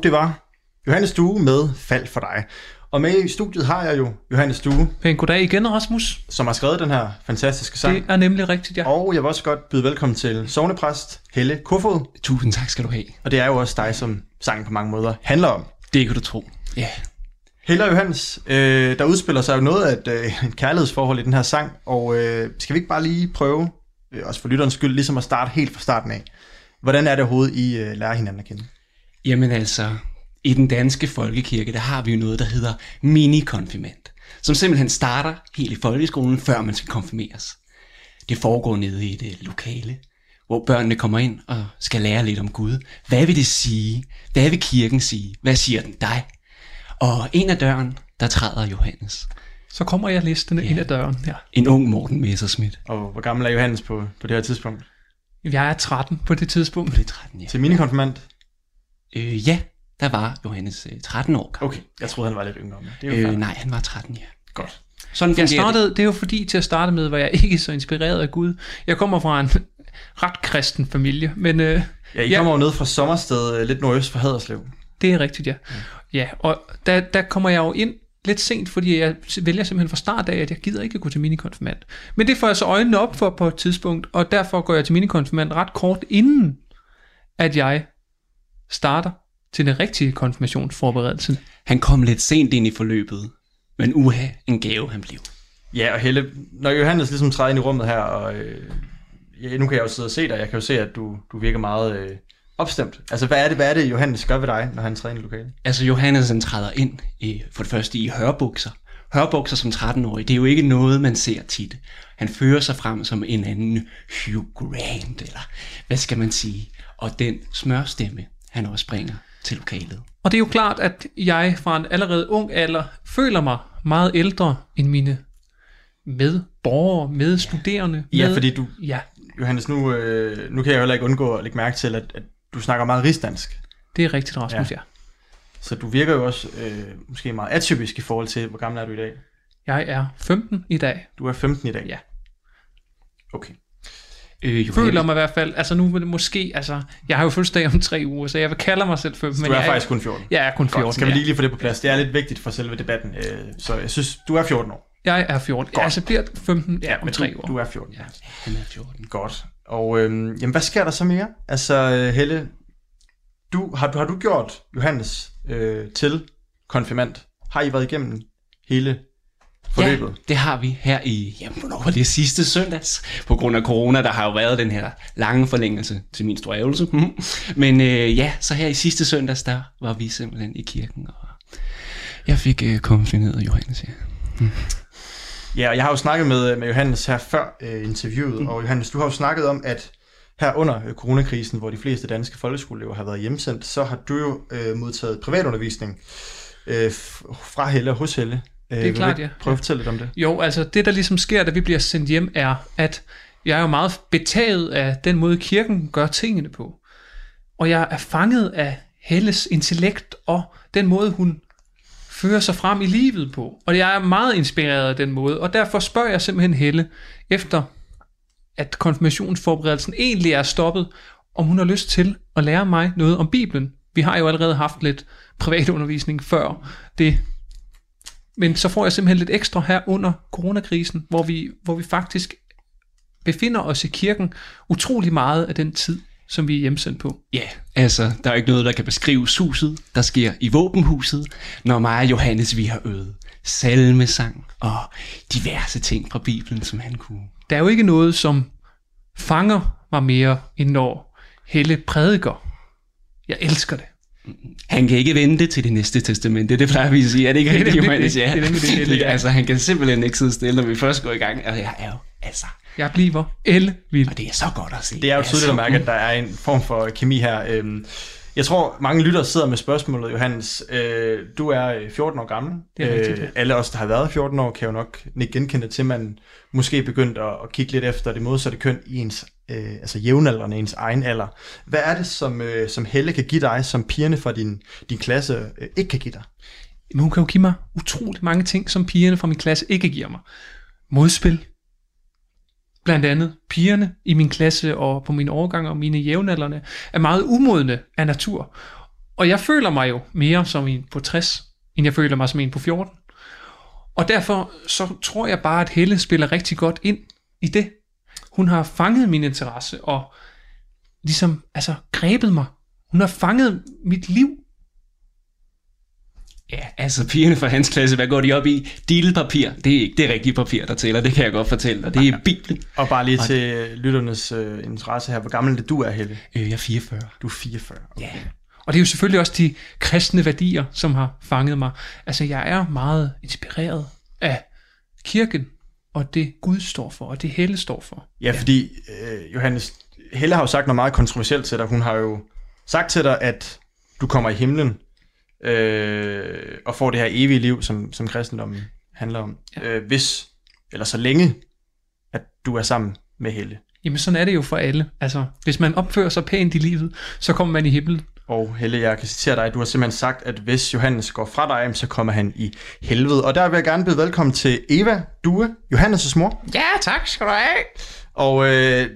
det var Johannes Due med Fald for dig. Og med i studiet har jeg jo Johannes Due, Pæn goddag igen, Rasmus. som har skrevet den her fantastiske sang. Det er nemlig rigtigt, ja. Og jeg vil også godt byde velkommen til sovnepræst Helle Kofod. Tusind tak skal du have. Og det er jo også dig, som sangen på mange måder handler om. Det kan du tro. Ja. Helle og Johannes, øh, der udspiller sig jo noget af et, øh, et kærlighedsforhold i den her sang, og øh, skal vi ikke bare lige prøve, øh, også for lytterens skyld, ligesom at starte helt fra starten af. Hvordan er det overhovedet, I øh, lærer hinanden at kende? Jamen altså, i den danske folkekirke, der har vi jo noget, der hedder mini-konfirmand, som simpelthen starter helt i folkeskolen, før man skal konfirmeres. Det foregår nede i et lokale, hvor børnene kommer ind og skal lære lidt om Gud. Hvad vil det sige? Hvad vil kirken sige? Hvad siger den dig? Og en af døren, der træder Johannes. Så kommer jeg listende ind ad døren, ja. En ung Morten Messerschmidt. Og hvor gammel er Johannes på, på det her tidspunkt? Jeg er 13 på det tidspunkt. Det er 13, ja. Til minikonfirmand? Øh, ja, der var Johannes øh, 13 år gammel. Okay, jeg troede, han var lidt yngre. Men det er jo Øh, nej, han var 13, ja. Godt. Sådan Jeg startede, det er jo fordi, til at starte med, var jeg ikke så inspireret af Gud. Jeg kommer fra en ret kristen familie, men øh, Ja, I kommer jo ned fra Sommersted, øh, lidt nordøst for Haderslev. det er rigtigt, ja. Ja, og der, der kommer jeg jo ind lidt sent, fordi jeg vælger simpelthen fra start af, at jeg gider ikke at gå til minikonfirmand. Men det får jeg så øjnene op for på et tidspunkt, og derfor går jeg til minikonfirmand ret kort inden, at jeg starter til den rigtige konfirmationsforberedelse. Han kom lidt sent ind i forløbet, men uha, en gave han blev. Ja, og Helle, når Johannes ligesom træder ind i rummet her, og øh, ja, nu kan jeg jo sidde og se dig, jeg kan jo se, at du, du virker meget øh, opstemt. Altså, hvad er, det, hvad er det, Johannes gør ved dig, når han træder ind i lokalet? Altså Johannes han træder ind i, for det første i hørbukser. hørbukser som 13-årig, det er jo ikke noget, man ser tit. Han fører sig frem som en anden Hugh Grant, eller hvad skal man sige. Og den smørstemme, han også bringer til lokalet. Og det er jo klart, at jeg fra en allerede ung alder føler mig meget ældre end mine medborgere, medstuderende. Ja, med, fordi du, Ja, Johannes, nu, øh, nu kan jeg jo heller ikke undgå at lægge mærke til, at, at du snakker meget rigsdansk. det er rigtigt, Rasmus, ja. Ja. Så du virker jo også øh, måske meget atypisk i forhold til, hvor gammel er du i dag? Jeg er 15 i dag. Du er 15 i dag? Ja. Okay. Øh, Jeg føler mig i hvert fald, altså nu vil det måske, altså, jeg har jo fødselsdag om tre uger, så jeg vil kalde mig selv 15. Så men du er jeg faktisk kun 14? Jeg er kun 14, Godt, skal vi ja. lige, lige få det på plads? Det er lidt vigtigt for selve debatten. Øh, så jeg synes, du er 14 år. Jeg er 14. Godt. Altså bliver 15 ja, om tre du, år. du er 14. Ja, han er 14. Godt. Og øhm, jamen, hvad sker der så mere? Altså, øh, Helle, du, har, du, har du gjort Johannes øh, til konfirmand? Har I været igennem hele forløbet? Ja, det har vi her i, jamen, hvornår var det sidste søndags? På grund af corona, der har jo været den her lange forlængelse til min store ævelse. Men øh, ja, så her i sidste søndags, der var vi simpelthen i kirken, og jeg fik øh, konfirmeret Johannes, ja. Ja, og jeg har jo snakket med, med Johannes her før øh, interviewet, mm. og Johannes, du har jo snakket om, at her under øh, coronakrisen, hvor de fleste danske folkeskoleelever har været hjemsendt, så har du jo øh, modtaget privatundervisning øh, fra Helle og hos Helle. Øh, Det er du klart, ja. Prøv at fortælle lidt om det. Jo, altså det, der ligesom sker, da vi bliver sendt hjem, er, at jeg er jo meget betaget af den måde, kirken gør tingene på. Og jeg er fanget af Helles intellekt og den måde, hun fører sig frem i livet på. Og jeg er meget inspireret af den måde, og derfor spørger jeg simpelthen Helle, efter at konfirmationsforberedelsen egentlig er stoppet, om hun har lyst til at lære mig noget om Bibelen. Vi har jo allerede haft lidt privatundervisning før det men så får jeg simpelthen lidt ekstra her under coronakrisen, hvor vi, hvor vi faktisk befinder os i kirken utrolig meget af den tid, som vi er hjemsendt på. Ja, altså, der er ikke noget, der kan beskrive huset, der sker i våbenhuset, når mig og Johannes vi har øvet salmesang og diverse ting fra Bibelen, som han kunne. Der er jo ikke noget, som fanger mig mere, end når Helle prædiker. Jeg elsker det. Han kan ikke vente til det næste testamente, det plejer vi at sige. Er det ikke rigtigt, Johannes? det. Ja. Det er det, altså, han kan simpelthen ikke sidde stille, når vi først går i gang. Og jeg er jo, altså, Jeg bliver elvild. og det er så godt at se. Det er jo tydeligt at mærke, at der er en form for kemi her. Øhm, Jeg tror, mange lyttere sidder med spørgsmålet, Johannes. Øh, du er øh, 14 år gammel. Det er rigtigt, ja. Øh, alle os, der har været 14 år, kan jo nok ikke genkende til, at man måske begyndt at, at kigge lidt efter det modsatte køn i ens øh, altså jævnaldrende, ens egen alder. Hvad er det, som, øh, som Helle kan give dig, som pigerne fra din, din klasse øh, ikke kan give dig? Men hun kan jo give mig utrolig mange ting, som pigerne fra min klasse ikke giver mig. Modspil. Blandt andet pigerne i min klasse og på min årgang og mine jævnaldrende er meget umodne af natur. Og jeg føler mig jo mere som en på 60, end jeg føler mig som en på 14. Og derfor så tror jeg bare, at Helle spiller rigtig godt ind i det. Hun har fanget min interesse og ligesom altså grebet mig. Hun har fanget mit liv Ja, altså pigerne fra hans klasse, hvad går de op i? Dillepapir. Det er ikke det rigtige papir, der tæller, det kan jeg godt fortælle dig. Det er Bibelen. Og bare lige til lytternes øh, interesse her. Hvor gammel er det, du er, Helle? Øh, jeg er 44. Du er 44. Okay. Ja. Og det er jo selvfølgelig også de kristne værdier, som har fanget mig. Altså, jeg er meget inspireret af kirken, og det Gud står for, og det Helle står for. Ja, fordi øh, Johannes, Helle har jo sagt noget meget kontroversielt til dig. Hun har jo sagt til dig, at du kommer i himlen øh, og får det her evige liv, som, som kristendommen handler om. Ja. Øh, hvis, eller så længe, at du er sammen med Helle. Jamen, sådan er det jo for alle. Altså, hvis man opfører sig pænt i livet, så kommer man i himlen. Og Helle, jeg kan citere dig, du har simpelthen sagt, at hvis Johannes går fra dig, så kommer han i helvede. Og der vil jeg gerne byde velkommen til Eva Due, Johannes' mor. Ja, tak skal du have. Og øh,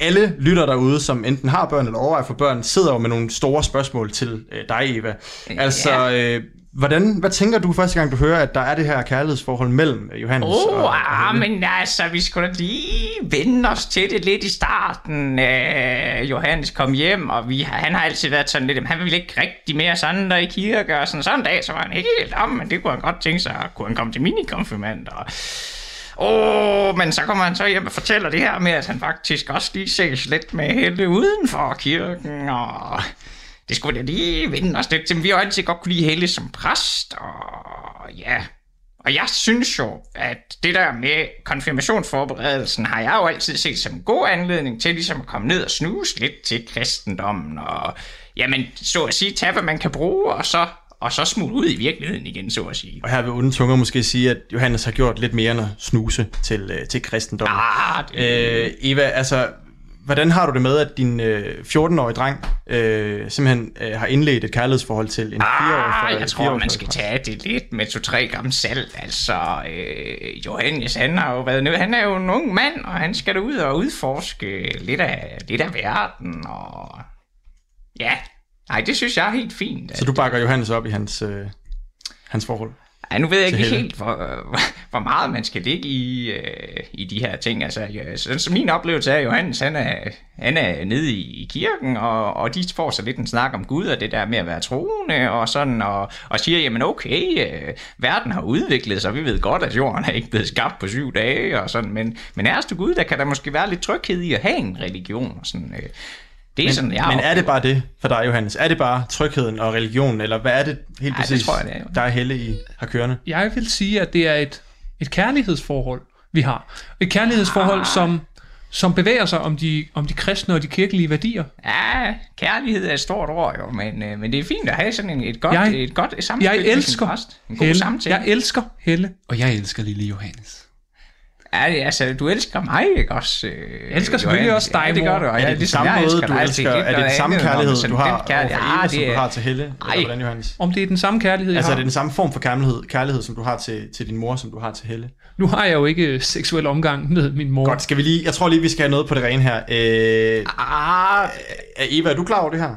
alle lytter derude, som enten har børn eller overvejer for børn, sidder jo med nogle store spørgsmål til øh, dig, Eva. Altså, øh, hvordan, hvad tænker du første gang, du hører, at der er det her kærlighedsforhold mellem øh, Johannes Åh, og, oh, Helle? men altså, vi skulle da lige vende os til det lidt i starten. Øh, Johannes kom hjem, og vi, han har altid været sådan lidt, han ville ikke rigtig mere sådan der i kirke, og sådan, sådan en dag, så var han ikke helt om, men det kunne han godt tænke sig, at kunne han komme til minikonfirmand, og Åh, oh, men så kommer han så hjem og fortæller det her med, at han faktisk også lige ses lidt med Helle uden for kirken, og det skulle da lige vende os lidt til. Vi har altid godt kunne lide Helle som præst, og ja, Og jeg synes jo, at det der med konfirmationsforberedelsen har jeg jo altid set som en god anledning til ligesom at komme ned og snuse lidt til kristendommen og jamen, så at sige, tage hvad man kan bruge, og så, og så smule ud i virkeligheden igen, så at sige. Og her vil onde tunger måske sige, at Johannes har gjort lidt mere end at snuse til, øh, til kristendommen. Ah, det... Øh, Eva, altså, hvordan har du det med, at din øh, 14-årige dreng øh, simpelthen øh, har indledt et kærlighedsforhold til en 4-årig? Ah, jeg tror, man skal tage det lidt med to-tre gram salt. Altså, øh, Johannes, han har jo været nød. Han er jo en ung mand, og han skal ud og udforske lidt af, lidt af verden, og ja, nej, det synes jeg er helt fint. Så du bakker Johannes op i hans, øh, hans forhold? Ja, nu ved jeg ikke til Helle. helt, hvor, hvor meget man skal ligge i, øh, i de her ting. Altså, ja, så, så min oplevelse er, at Johannes han er, han er nede i, i kirken, og, og de får så lidt en snak om Gud, og det der med at være troende, og sådan, og, og siger, jamen okay, øh, verden har udviklet sig, vi ved godt, at jorden er ikke blevet skabt på syv dage, og sådan, men, men ærste Gud, der kan der måske være lidt tryghed i at have en religion, og sådan, øh, det er men, sådan, jeg men er det bare det for dig, Johannes? Er det bare trygheden og religionen, eller hvad er det helt Ej, det præcis, tror jeg, det er, jo. der er Helle i har kørende? Jeg vil sige, at det er et, et kærlighedsforhold, vi har. Et kærlighedsforhold, som, som bevæger sig om de, om de kristne og de kirkelige værdier. Ja, kærlighed er et stort ord jo, men, øh, men det er fint at have sådan en, et godt, Jeg- et godt samspil Jeg med sin elsker præst. En god Helle. samtale. Jeg elsker Helle. Og jeg elsker lille Johannes. Ja, det- altså, du elsker mig, ikke også? Øh, Jeg elsker selvfølgelig også dig, ja, det gør du. og Er jeg- det den ligesom samme jeg måde, elsker du dig, elsker? Er det den samme kærlighed, du har kærlighed- overfor Eva, Ja, som du er- har til Helle? Eller hvordan, Johannes? Om det er den samme kærlighed, jeg Altså, er har. det den samme form for kærlighed, kærlighed som du har til, til din mor, som du har til Helle? Nu har jeg jo ikke seksuel omgang med min mor. Godt, skal vi lige... Jeg tror lige, vi skal have noget på det rene her. Øh, ah, Eva, er du klar over det her?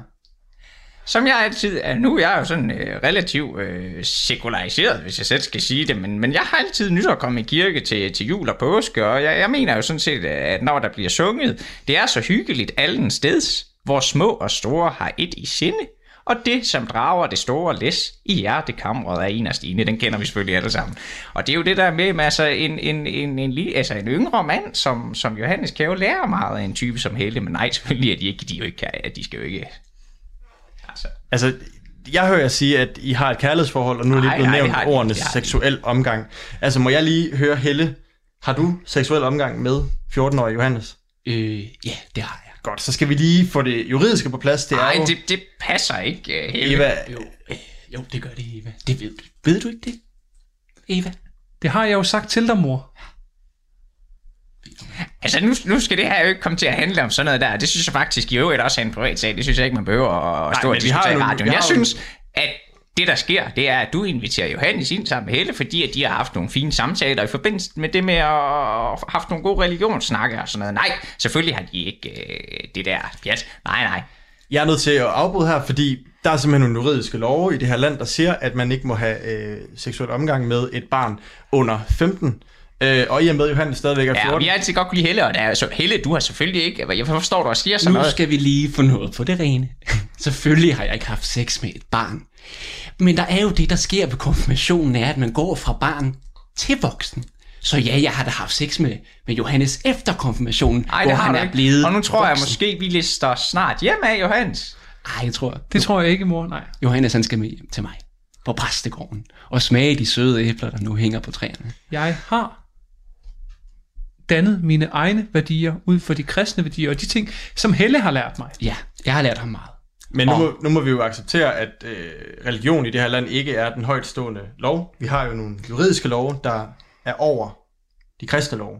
Som jeg altid er nu, jeg er jo sådan øh, relativt øh, sekulariseret, hvis jeg selv skal sige det, men, men jeg har altid nyt at komme i kirke til, til jul og påske, og jeg, jeg mener jo sådan set, at når der bliver sunget, det er så hyggeligt allen steds, hvor små og store har et i sinde, og det, som drager det store læs i hjertekammeret af en af Stine, den kender vi selvfølgelig alle sammen. Og det er jo det der med, med altså en, en, en, en, altså en yngre mand, som, som Johannes kan jo lære meget af en type som Helle, men nej, selvfølgelig er de ikke, de, jo ikke, de skal jo ikke Altså, jeg hører jer sige, at I har et kærlighedsforhold, og nu er lige Nej, blevet nej, det nævnt de ordene ikke, det seksuel omgang. Altså, må jeg lige høre Helle, har du seksuel omgang med 14-årige Johannes? Øh, ja, det har jeg. Godt, så skal vi lige få det juridiske på plads. Det Nej, er jo... det, det passer ikke, uh, Helle. Eva, Jo, øh, jo, det gør det, Eva. Det ved du. Ved du ikke det, Eva? Det har jeg jo sagt til dig, mor. Altså, nu, nu skal det her jo ikke komme til at handle om sådan noget der. Det synes jeg faktisk i øvrigt også er en privat sag. Det synes jeg ikke, man behøver at stå men og diskutere i radioen. Jeg synes, at det, der sker, det er, at du inviterer Johannes ind sammen med Helle, fordi at de har haft nogle fine samtaler i forbindelse med det med at have haft nogle gode religionssnakke og sådan noget. Nej, selvfølgelig har de ikke øh, det der pjat. Nej, nej. Jeg er nødt til at afbryde her, fordi der er simpelthen nogle juridiske love i det her land, der siger, at man ikke må have øh, seksuel omgang med et barn under 15. Øh, og i og med, at Johannes stadigvæk er Ja, 14. og vi har altid godt kunne lide Helle, og der er, så Helle, du har selvfølgelig ikke... Jeg forstår, du også siger sådan Nu noget. skal vi lige få noget på det rene. Selvfølgelig har jeg ikke haft sex med et barn. Men der er jo det, der sker ved konfirmationen, er, at man går fra barn til voksen. Så ja, jeg har da haft sex med, med Johannes efter konfirmationen, Ej, hvor han er ikke. blevet Og nu tror jeg voksen. måske, vi lister snart hjem af, Johannes. Ej, jeg tror, Det tror jeg ikke, mor. Nej. Johannes han skal med hjem til mig på præstegården og smage de søde æbler, der nu hænger på træerne. Jeg har dannet mine egne værdier ud for de kristne værdier, og de ting, som Helle har lært mig. Ja, jeg har lært ham meget. Men nu, må, nu må vi jo acceptere, at øh, religion i det her land ikke er den højtstående lov. Vi har jo nogle juridiske love, der er over de kristne love.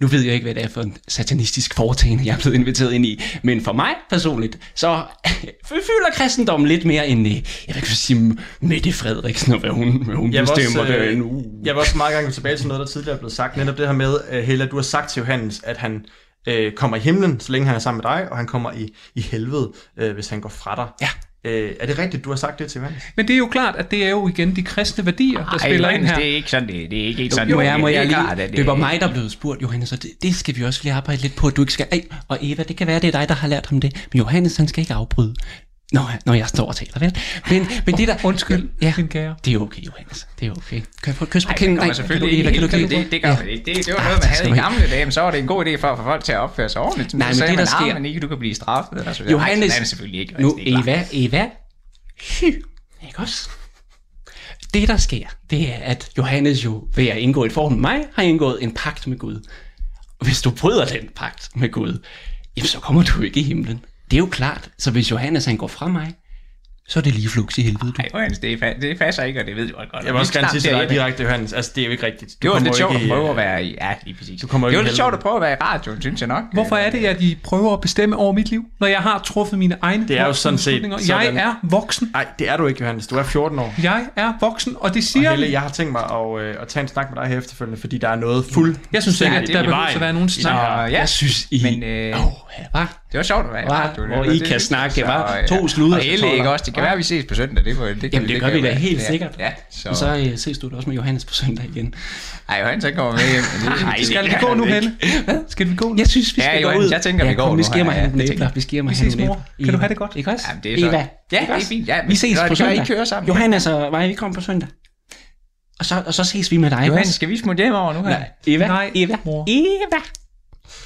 Nu ved jeg ikke, hvad det er for en satanistisk foretagende, jeg er blevet inviteret ind i. Men for mig personligt, så føler kristendommen lidt mere end, øh, jeg vil ikke sige, Mette Frederiksen, og hvad hun, hvad hun Jeg bestemmer også, derinde. øh, Uh. jeg vil også meget gerne gå tilbage til noget, der tidligere er blevet sagt. Netop det her med, uh, Hella, du har sagt til Johannes, at han øh, kommer i himlen, så længe han er sammen med dig, og han kommer i, i helvede, øh, hvis han går fra dig. Ja. Øh, er det rigtigt, du har sagt det til Johannes? Men det er jo klart, at det er jo igen de kristne værdier, der Ej, spiller ind Johannes, her. det er ikke sådan, det, det er ikke helt Jo, sådan. må jeg, må det er jeg klart, lige, at det var mig, der blev spurgt, Johannes, og det, det skal vi også lige arbejde lidt på, at du ikke skal, Ej, og Eva, det kan være, det er dig, der har lært ham det, men Johannes, han skal ikke afbryde, når, når jeg står og taler, vel? Men, men det der... Undskyld, ja, min kære. Det er okay, Johannes, det er okay. Kan jeg få et kys på kinden? det kommer kan selvfølgelig du, ikke kan du helt, give det, det, gør man ikke. Det, det var noget, man havde i du have. gamle dage, men så var det en god idé for at få folk til at opføre sig ordentligt. Nej, men så det, der sker- "Ah, men ikke, du kan blive straffet. Eller så, Johannes, Nej, er selvfølgelig ikke. nu, er. Eva, Eva, Hy, ikke også? det der sker, det er, at Johannes jo ved at indgå et forhold med mig, har indgået en pagt med Gud. Og hvis du bryder den pagt med Gud, jamen så kommer du ikke i himlen. Det er jo klart. Så hvis Johannes han går fra mig, så er det lige flux i helvede, du. Nej, Johannes, det, fa- det passer ikke, og det ved du godt. Jeg vil også Vi er gerne sige til dig direkte, Johannes. Altså, det er jo ikke rigtigt. Du Det var lidt sjovt at prøve at være i... Ja, lige præcis. Du kommer det ikke var lidt sjovt at prøve at være i radioen, synes jeg nok. Hvorfor er det, at I prøver at bestemme over mit liv, når jeg har truffet mine egne Det er jo sådan set beslutninger? sådan. Jeg er voksen. Nej, det er du ikke, Johannes. Du er 14 år. Jeg er voksen, og det siger Og Helle, jeg har tænkt mig at, øh, at tage en snak med dig her efterfølgende, fordi der er noget fuld. Jeg synes ikke, at der behøver at være nogen snak. Jeg synes, I... Men øh, hvad? Det var sjovt at være i Hva? radioen. Hvor Det- I det- kan det- snakke, ja. To sludder Og Elle ikke også. Det kan være, at vi ses på søndag. Det, det kan, Jamen, det gør vi da helt ja. sikkert. Ja, så... Og så øh, ses du da også med Johannes på søndag igen. Ej, Johannes, han kommer med hjem. men det- Ej, det Skal vi gå han nu. Helle? Skal vi gå nu? Jeg synes, vi Ja, skal gå Johannes, ud. jeg tænker, vi ja, går nu. vi sker mig Ja, det æbler. Vi sker mig mor. æbler. Kan du have det godt? Ikke også? Jamen, det er så- Eva. Ja, det er fint. Ja, vi ses på kan I søndag. køre sammen. Johannes og mig, vi kommer på søndag. Og så, og så ses vi med dig. Johannes, skal vi smutte hjem over nu her? Nej, Eva, Nej, Eva, mor. Eva.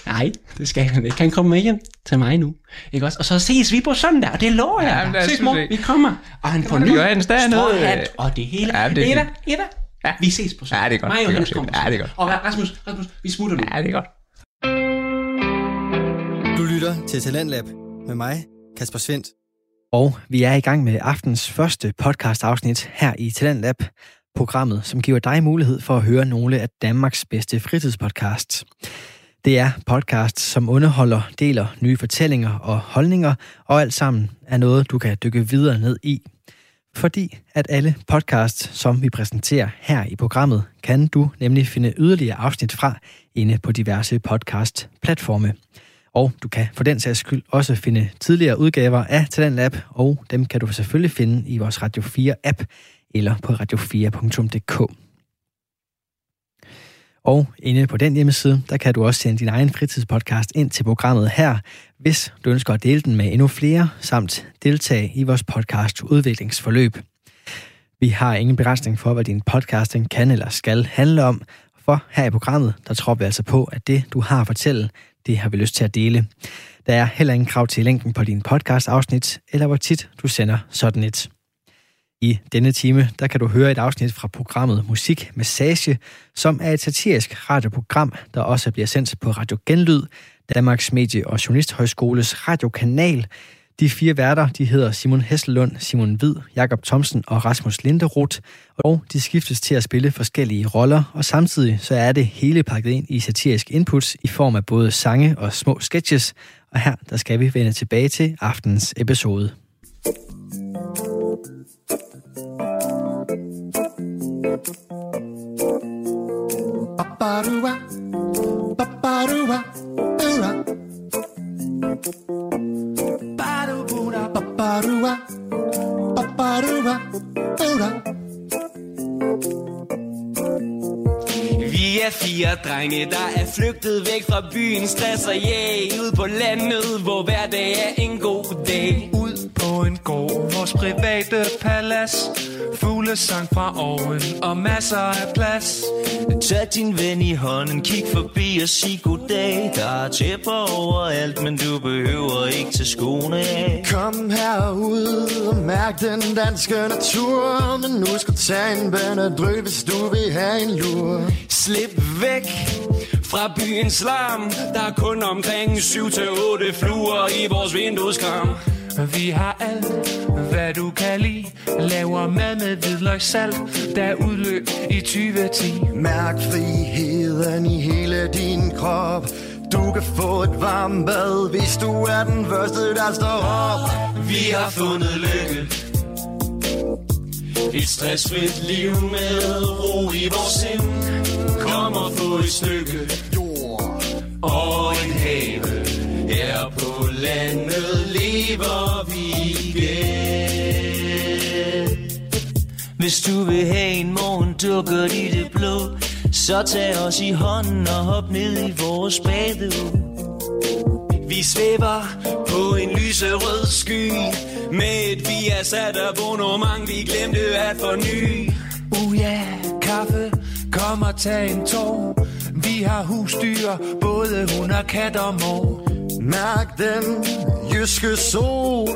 Nej, det skal han ikke. Han kommer med hjem til mig nu. Ikke også? Og så ses vi på søndag, og det lover jeg Jamen, dig. Ses, mor. Vi kommer. Og han får ny stråhat og det hele. Ja, det er Eva. Eva. Ja, vi ses på søndag. Ja, det er godt. Mig og Johannes kommer Ja, det er godt. Og Rasmus, Rasmus, vi smutter nu. Ja, det er godt. Du lytter til Talentlab med mig, Kasper Svendt. Og vi er i gang med aftens første podcast-afsnit her i Talentlab, programmet, som giver dig mulighed for at høre nogle af Danmarks bedste fritidspodcasts. Det er podcast, som underholder, deler nye fortællinger og holdninger, og alt sammen er noget, du kan dykke videre ned i. Fordi at alle podcasts, som vi præsenterer her i programmet, kan du nemlig finde yderligere afsnit fra inde på diverse podcast-platforme. Og du kan for den sags skyld også finde tidligere udgaver af Talentlab, og dem kan du selvfølgelig finde i vores Radio 4-app eller på radio4.dk. Og inde på den hjemmeside, der kan du også sende din egen fritidspodcast ind til programmet her, hvis du ønsker at dele den med endnu flere, samt deltage i vores podcast udviklingsforløb. Vi har ingen begrænsning for, hvad din podcasting kan eller skal handle om, for her i programmet, der tror vi altså på, at det, du har at fortælle, det har vi lyst til at dele. Der er heller ingen krav til længden på din podcast-afsnit, eller hvor tit du sender sådan et. I denne time, der kan du høre et afsnit fra programmet Musik Massage, som er et satirisk radioprogram, der også bliver sendt på Radio Genlyd, Danmarks Medie- og Journalisthøjskoles radiokanal. De fire værter, de hedder Simon Hesselund, Simon Hvid, Jakob Thomsen og Rasmus Linderoth, og de skiftes til at spille forskellige roller, og samtidig så er det hele pakket ind i satirisk inputs i form af både sange og små sketches, og her der skal vi vende tilbage til aftens episode. Ba-ba-doo-wah, doo-wah. Vi er fire drenge, der er flygtet væk fra byen Stress og jag ud på landet, hvor hver dag er en god dag. Ud på en gård, vores private palads Fuglesang fra oven og masser af plads. Tag din ven i hånden, kig forbi og sig goddag. Der er tæpper overalt, men du behøver ikke til skoene af. Kom herud og mærk den danske natur. Men nu skal tage en Benadryl, hvis du vil have en lur. Slip væk fra byens larm. Der er kun omkring 7-8 fluer i vores vindueskram Vi har alt, hvad du kan lide. Laver mad med hvidløgssalt Der er udløb i 2010 Mærk friheden i hele din krop. Du kan få et varmt bad, hvis du er den første, der står op. Vi har fundet lykke. Et stressfrit liv med ro i vores sind. Kom og få et stykke jord. Og en have Her på landet lever vi igen. Hvis du vil have en morgen dukker i det blå. Så tag os i hånden og hop ned i vores badehus vi svæver på en lyserød sky. Med et Viasat abonnement, vi glemte at forny. Uh ja, yeah, kaffe, kom og tag en tår. Vi har husdyr, både hund og kat og mor. Mærk den jyske sol.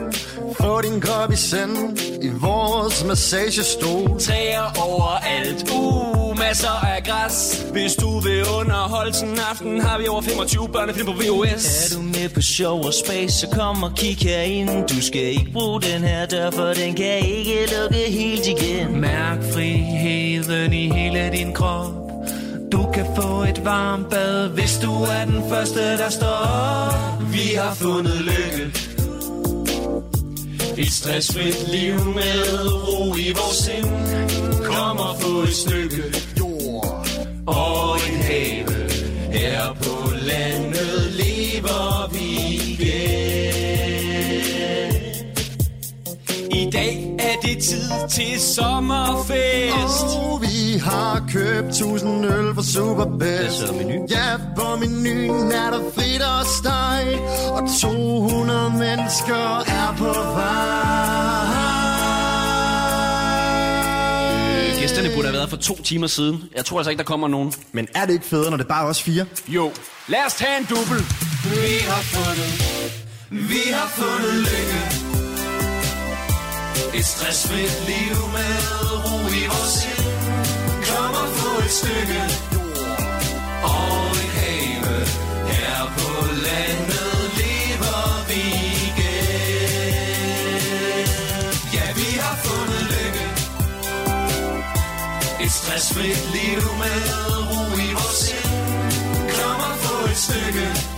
Få din krop i send I vores massagestol. Træer overalt, uh, masser af græs. Hvis du vil underholde sådan en aften Har vi over 25 børnefilm på VHS Er du med på show og space, så kom og kig herind. Du skal ikke bruge den her dør, for den kan ikke lukke helt igen. Mærk friheden i hele din krop du kan få et varmt bad, hvis du er den første, der står op. Vi har fundet lykke. Et stressfrit liv med ro i vores sind. Kom og få et stykke jord. Og en have Her på landet lever vi igen. I dag er det tid til sommerfest Og vi har købt 1000 øl for Superbest Ja, på menuen er der frit og steg Og 200 mennesker er på vej Øh, gæsterne burde have været for to timer siden. Jeg tror altså ikke, der kommer nogen. Men er det ikke federe, når det bare er os fire? Jo. Lad os tage en dubbel. Vi har fundet, vi har fundet lykke et stressfrit liv med ro i vores sind. Kom og få et stykke og en have Her på landet lever vi igen. Ja, vi har fundet lykke. Et stressfrit liv med ro i vores sind. Kom og få et stykke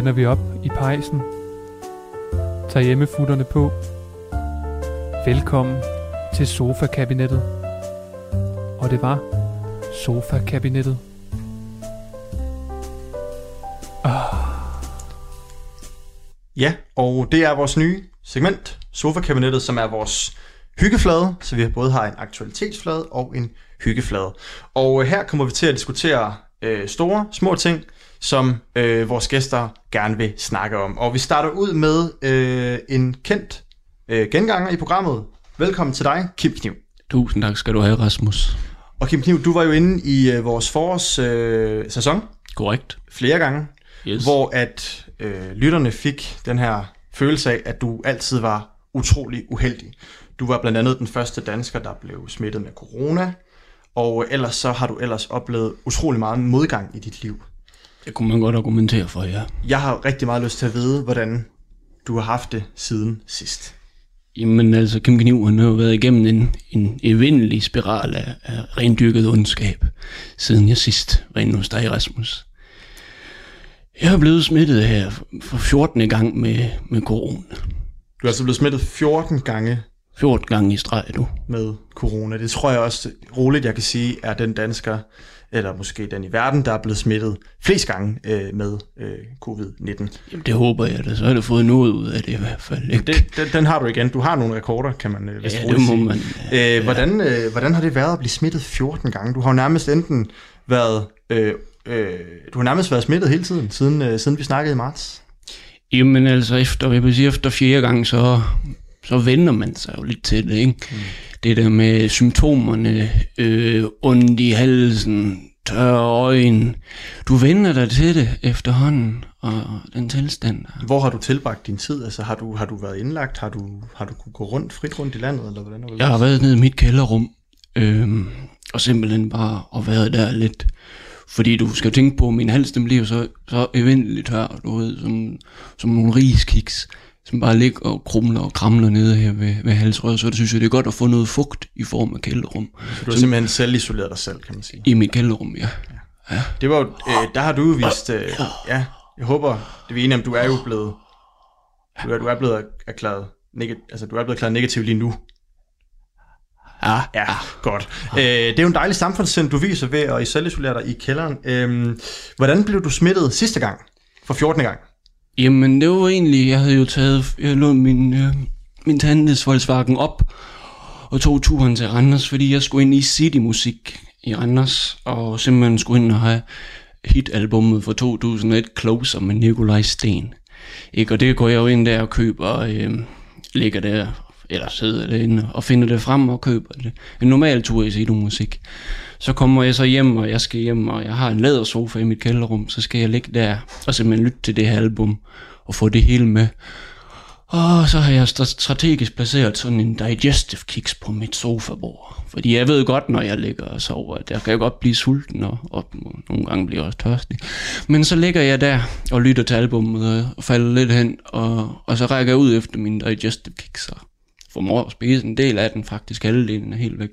tænder vi op i pejsen. Tag hjemmefutterne på. Velkommen til sofa-kabinettet. Og det var sofa-kabinettet. Ah. Ja, og det er vores nye segment, Sofa-kabinettet, som er vores hyggeflade, så vi både har en aktualitetsflade og en hyggeflade. Og øh, her kommer vi til at diskutere øh, store, små ting, som øh, vores gæster gerne vil snakke om. Og vi starter ud med øh, en kendt øh, genganger i programmet. Velkommen til dig, Kim Kniv. Tusind tak skal du have, Rasmus. Og Kim Kniv, du var jo inde i øh, vores forårs øh, sæson. Korrekt. Flere gange. Yes. Hvor at øh, lytterne fik den her følelse af, at du altid var utrolig uheldig. Du var blandt andet den første dansker, der blev smittet med corona. Og ellers så har du ellers oplevet utrolig meget modgang i dit liv. Det kunne man godt argumentere for, ja. Jeg har rigtig meget lyst til at vide, hvordan du har haft det siden sidst. Jamen altså, Kim Kniv, han har jo været igennem en, en evindelig spiral af, af rendyrket ondskab, siden jeg sidst var inde hos dig, Rasmus. Jeg er blevet smittet her for 14. gang med, med corona. Du er altså blevet smittet 14 gange 14 gange i streg, du. med corona. Det tror jeg også roligt, jeg kan sige, er den dansker, eller måske den i verden, der er blevet smittet flest gange øh, med øh, covid-19. Jamen, det håber jeg da. Så har du fået noget ud af det i hvert fald. Ikke? Det, den, den har du igen. Du har nogle rekorder, kan man øh, vist Ja, det må sige. man, Øh, hvordan, øh, hvordan har det været at blive smittet 14 gange? Du har jo nærmest enten været... Øh, øh, du har nærmest været smittet hele tiden, siden, øh, siden vi snakkede i marts. Jamen altså, efter, jeg vil sige, efter fjerde gang, så, så vender man sig jo lidt til det, ikke? Mm. Det der med symptomerne, øh, ondt i halsen, tørre øjne. Du vender dig til det efterhånden, og den tilstand der. Hvor har du tilbragt din tid? Altså, har du, har du været indlagt? Har du, har du kunne gå rundt, frit rundt i landet? Eller hvordan? Jeg har været nede i mit kælderrum, øhm, og simpelthen bare og været der lidt. Fordi du skal tænke på, at min hals den bliver så, så evindeligt tør, du ved, som, som nogle riskiks, som bare ligger og krumler og kramler nede her ved, ved halsrøret. Så det synes jeg, det er godt at få noget fugt i form af kælderrum. Så du har simpelthen selv isoleret dig selv, kan man sige. I mit kælderrum, ja. ja. Det var jo, øh, der har du jo vist, øh, ja, jeg håber, det er vi enige om, du er jo blevet, du er, du er blevet erklæret, neg- altså du er blevet erklæret negativ lige nu. Ja, ja, godt. Øh, det er jo en dejlig samfundssind, du viser ved at selvisolere dig i kælderen. Øh, hvordan blev du smittet sidste gang? For 14. gang? Jamen, det var egentlig, jeg havde jo taget, jeg lå min, øh, min tantes Volkswagen op, og tog turen til Randers, fordi jeg skulle ind i City Musik i Randers, og simpelthen skulle ind og have hitalbummet fra 2001, Closer med Nikolaj Sten. Ikke? Og det går jeg jo ind der og køber, øh, ligger der, eller sidder derinde og finder det frem og køber det. En normal tur i Sido Musik. Så kommer jeg så hjem, og jeg skal hjem, og jeg har en lædersofa i mit kælderrum, så skal jeg ligge der og simpelthen lytte til det her album og få det hele med. Og så har jeg strategisk placeret sådan en digestive kicks på mit sofabord. Fordi jeg ved godt, når jeg ligger og sover, at jeg kan godt blive sulten, og, og nogle gange bliver jeg også tørstig. Men så ligger jeg der og lytter til albummet og falder lidt hen, og, og så rækker jeg ud efter min digestive kicks og formår at spise en del af den, faktisk halvdelen er helt væk.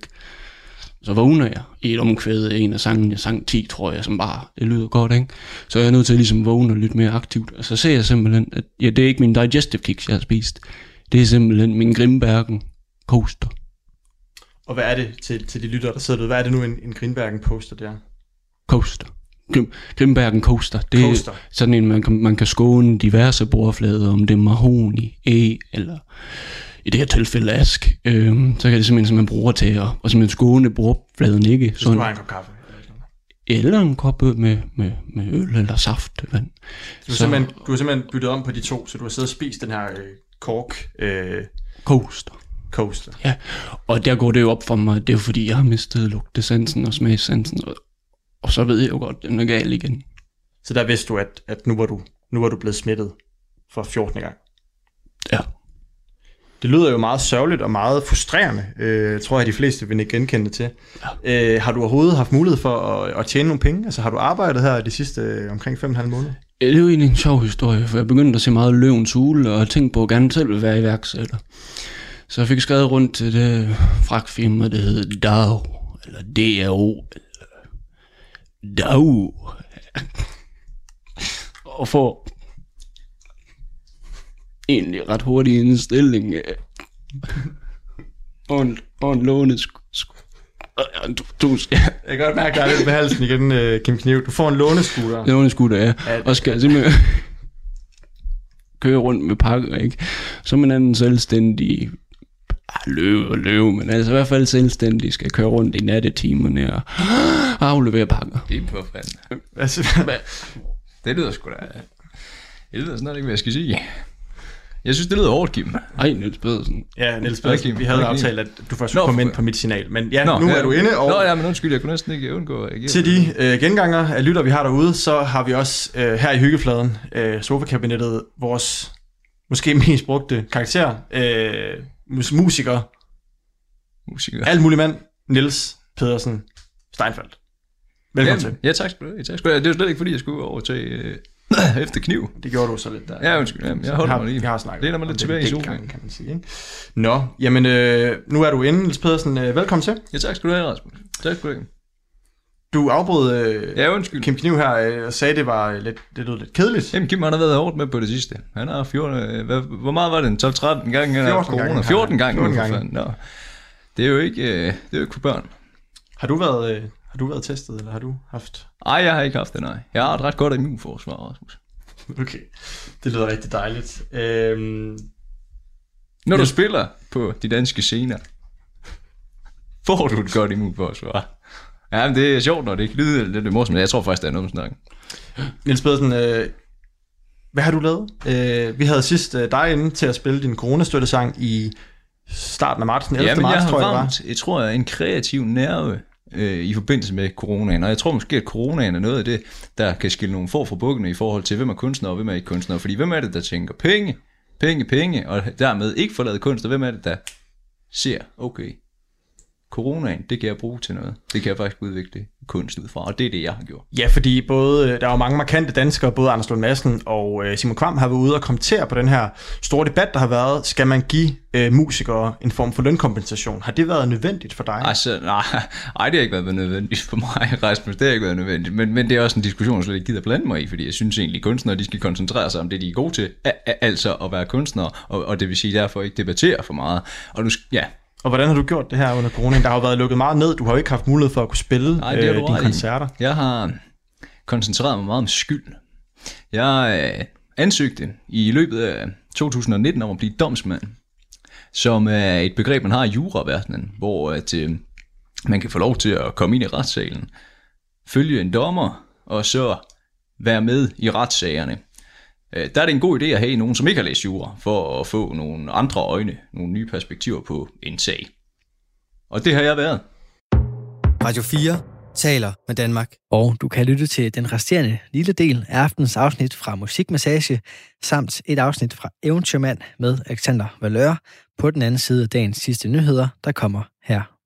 Så vågner jeg i et omkvæd en af sangene, jeg sang 10, tror jeg, som bare, det lyder godt, ikke? Så er jeg nødt til at ligesom vågne og lytte mere aktivt. Og så ser jeg simpelthen, at ja, det er ikke min digestive kicks, jeg har spist. Det er simpelthen min Grimbergen coaster. Og hvad er det til, til de lyttere, der sidder derude? Hvad er det nu, en, en Grinbergen poster der? Coaster. Grim, Grimbergen coaster. Det er Coaster. sådan en, man kan, man kan skåne diverse bordflader, om det er mahoni, e, eller i det her tilfælde ask. Øhm, så kan det simpelthen, som man bruger til at, og simpelthen skåne bordfladen ikke. Hvis du har en kop kaffe. eller en kop med, med, med øl eller saft. Vand. Du har, simpelthen, du har simpelthen byttet om på de to, så du har siddet og spist den her øh, kork øh, coaster. coaster. Ja, og der går det jo op for mig, det er jo fordi, jeg har mistet lugtesansen og smagssansen, og, og så ved jeg jo godt, at den er gal igen. Så der vidste du, at, at nu, var du, nu var du blevet smittet for 14. gang. Ja. Det lyder jo meget sørgeligt og meget frustrerende, øh, tror jeg, de fleste vil ikke genkende til. Ja. Øh, har du overhovedet haft mulighed for at, at tjene nogle penge? Altså har du arbejdet her de sidste øh, omkring 5,5 måneder? Det er jo egentlig en sjov historie, for jeg begyndte at se meget løvens hule, og tænkte på at gerne selv vil være iværksætter. Så jeg fik skrevet rundt til det fragtfirma, det hed DAO, eller DAO, eller DAO. og få egentlig ret hurtig indstilling øh, og en, og en lånesk... sk- Du, du skal... Jeg kan godt mærke, at der er lidt på halsen igen, øh, Kim Kniv. Du får en låneskuter. Låneskutter, ja. Og skal simpelthen køre rundt med pakker, ikke? Som en anden selvstændig ah, løve og løve, men altså i hvert fald selvstændig skal køre rundt i nattetimerne og aflevere pakker. Det er på fanden. Altså, Det lyder sgu da... Det lyder snart ikke, hvad jeg skal sige. Jeg synes, det lyder hårdt, Kim. Ej, Niels Pedersen. Ja, Niels Ja, Pedersen, Kim. vi havde Ja, Kim. aftalt, at du først Nå, skulle komme ind på mit signal. Men ja, nu er du inde, og Nå, ja, men undskyld, jeg kunne næsten ikke undgå at reagere. til de øh, genganger af lytter, vi har derude, så har vi også øh, her i hyggefladen, øh, sofakabinettet, vores måske mest brugte karakter, øh, mus- musiker, Musiker. alt mulig mand, Niels Pedersen Steinfeldt. Velkommen Jamen, til. Ja, tak skal du have. Tak skal du have. Det er jo slet ikke, fordi jeg skulle overtage øh, efter kniv. Det gjorde du så lidt der. Ja, undskyld. Jamen, jeg holder har, mig lige. Vi har snakket Læner mig lidt tilbage i dengang, sofaen. kan man sige. Ikke? Nå, jamen øh, nu er du inde, Niels Pedersen. Øh, velkommen til. Ja, tak skal du have, Rasmus. Tak skal du have. Du afbrød øh, Ja, undskyld. Kim Kniv her øh, og sagde, det var øh, lidt, det lød lidt kedeligt. Jamen, Kim han har været hårdt med på det sidste. Han har 14... øh, Hvad, hvor meget var det? En 12-13 gange? han har haft 14 corona? gange. 14 gange. 14 nu, for gange. Nå. Det er jo ikke, øh, det er jo ikke for børn. Har du været, øh, har du været testet, eller har du haft... Ej, jeg har ikke haft det, nej. Jeg har et ret godt immunforsvar, Rasmus. Okay, det lyder rigtig dejligt. Øhm, Når du spiller på de danske scener, får du et godt immunforsvar. Ja, men det er sjovt, når det ikke lyder lidt morsomt. men Jeg tror faktisk, det er noget med snakken. Niels Pedersen, øh, hvad har du lavet? Øh, vi havde sidst øh, dig inde til at spille din coronastøttesang i starten af marts, den 11. Ja, men jeg marts, har tror jeg, det var. jeg tror, en kreativ nerve øh, i forbindelse med coronaen. Og jeg tror måske, at coronaen er noget af det, der kan skille nogle få fra bukkene i forhold til, hvem er kunstner og hvem er ikke kunstner. Fordi hvem er det, der tænker penge, penge, penge, og dermed ikke forlader kunst, og hvem er det, der ser, okay, coronaen, det kan jeg bruge til noget. Det kan jeg faktisk udvikle kunst ud fra, og det er det, jeg har gjort. Ja, fordi både, øh, der er jo mange markante danskere, både Anders Lund Madsen og øh, Simon Kvam har været ude og kommentere på den her store debat, der har været. Skal man give øh, musikere en form for lønkompensation? Har det været nødvendigt for dig? Altså, nej, ej, det har ikke været nødvendigt for mig, Rasmus. Det har ikke været nødvendigt. Men, men det er også en diskussion, jeg slet ikke gider blande mig i, fordi jeg synes egentlig, at kunstnere de skal koncentrere sig om det, de er gode til. Altså at være kunstnere, og, og det vil sige derfor ikke debattere for meget. Og nu, ja, Og hvordan har du gjort det her under coronaen? Der har jo været lukket meget ned. Du har jo ikke haft mulighed for at kunne spille Nej, øh, dine koncerter. Jeg har koncentreret mig meget om skyld. Jeg øh, ansøgte i løbet af 2019 om at blive domsmand, som er et begreb, man har i juraverdenen, hvor at, øh, man kan få lov til at komme ind i retssalen, følge en dommer, og så være med i retssagerne. Øh, der er det en god idé at have nogen, som ikke har læst jura, for at få nogle andre øjne, nogle nye perspektiver på en sag. Og det har jeg været. Radio 4 taler med Danmark. Og du kan lytte til den resterende lille del af aftens afsnit fra Musikmassage, samt et afsnit fra Eventyrmand med Alexander Valør på den anden side af dagens sidste nyheder, der kommer her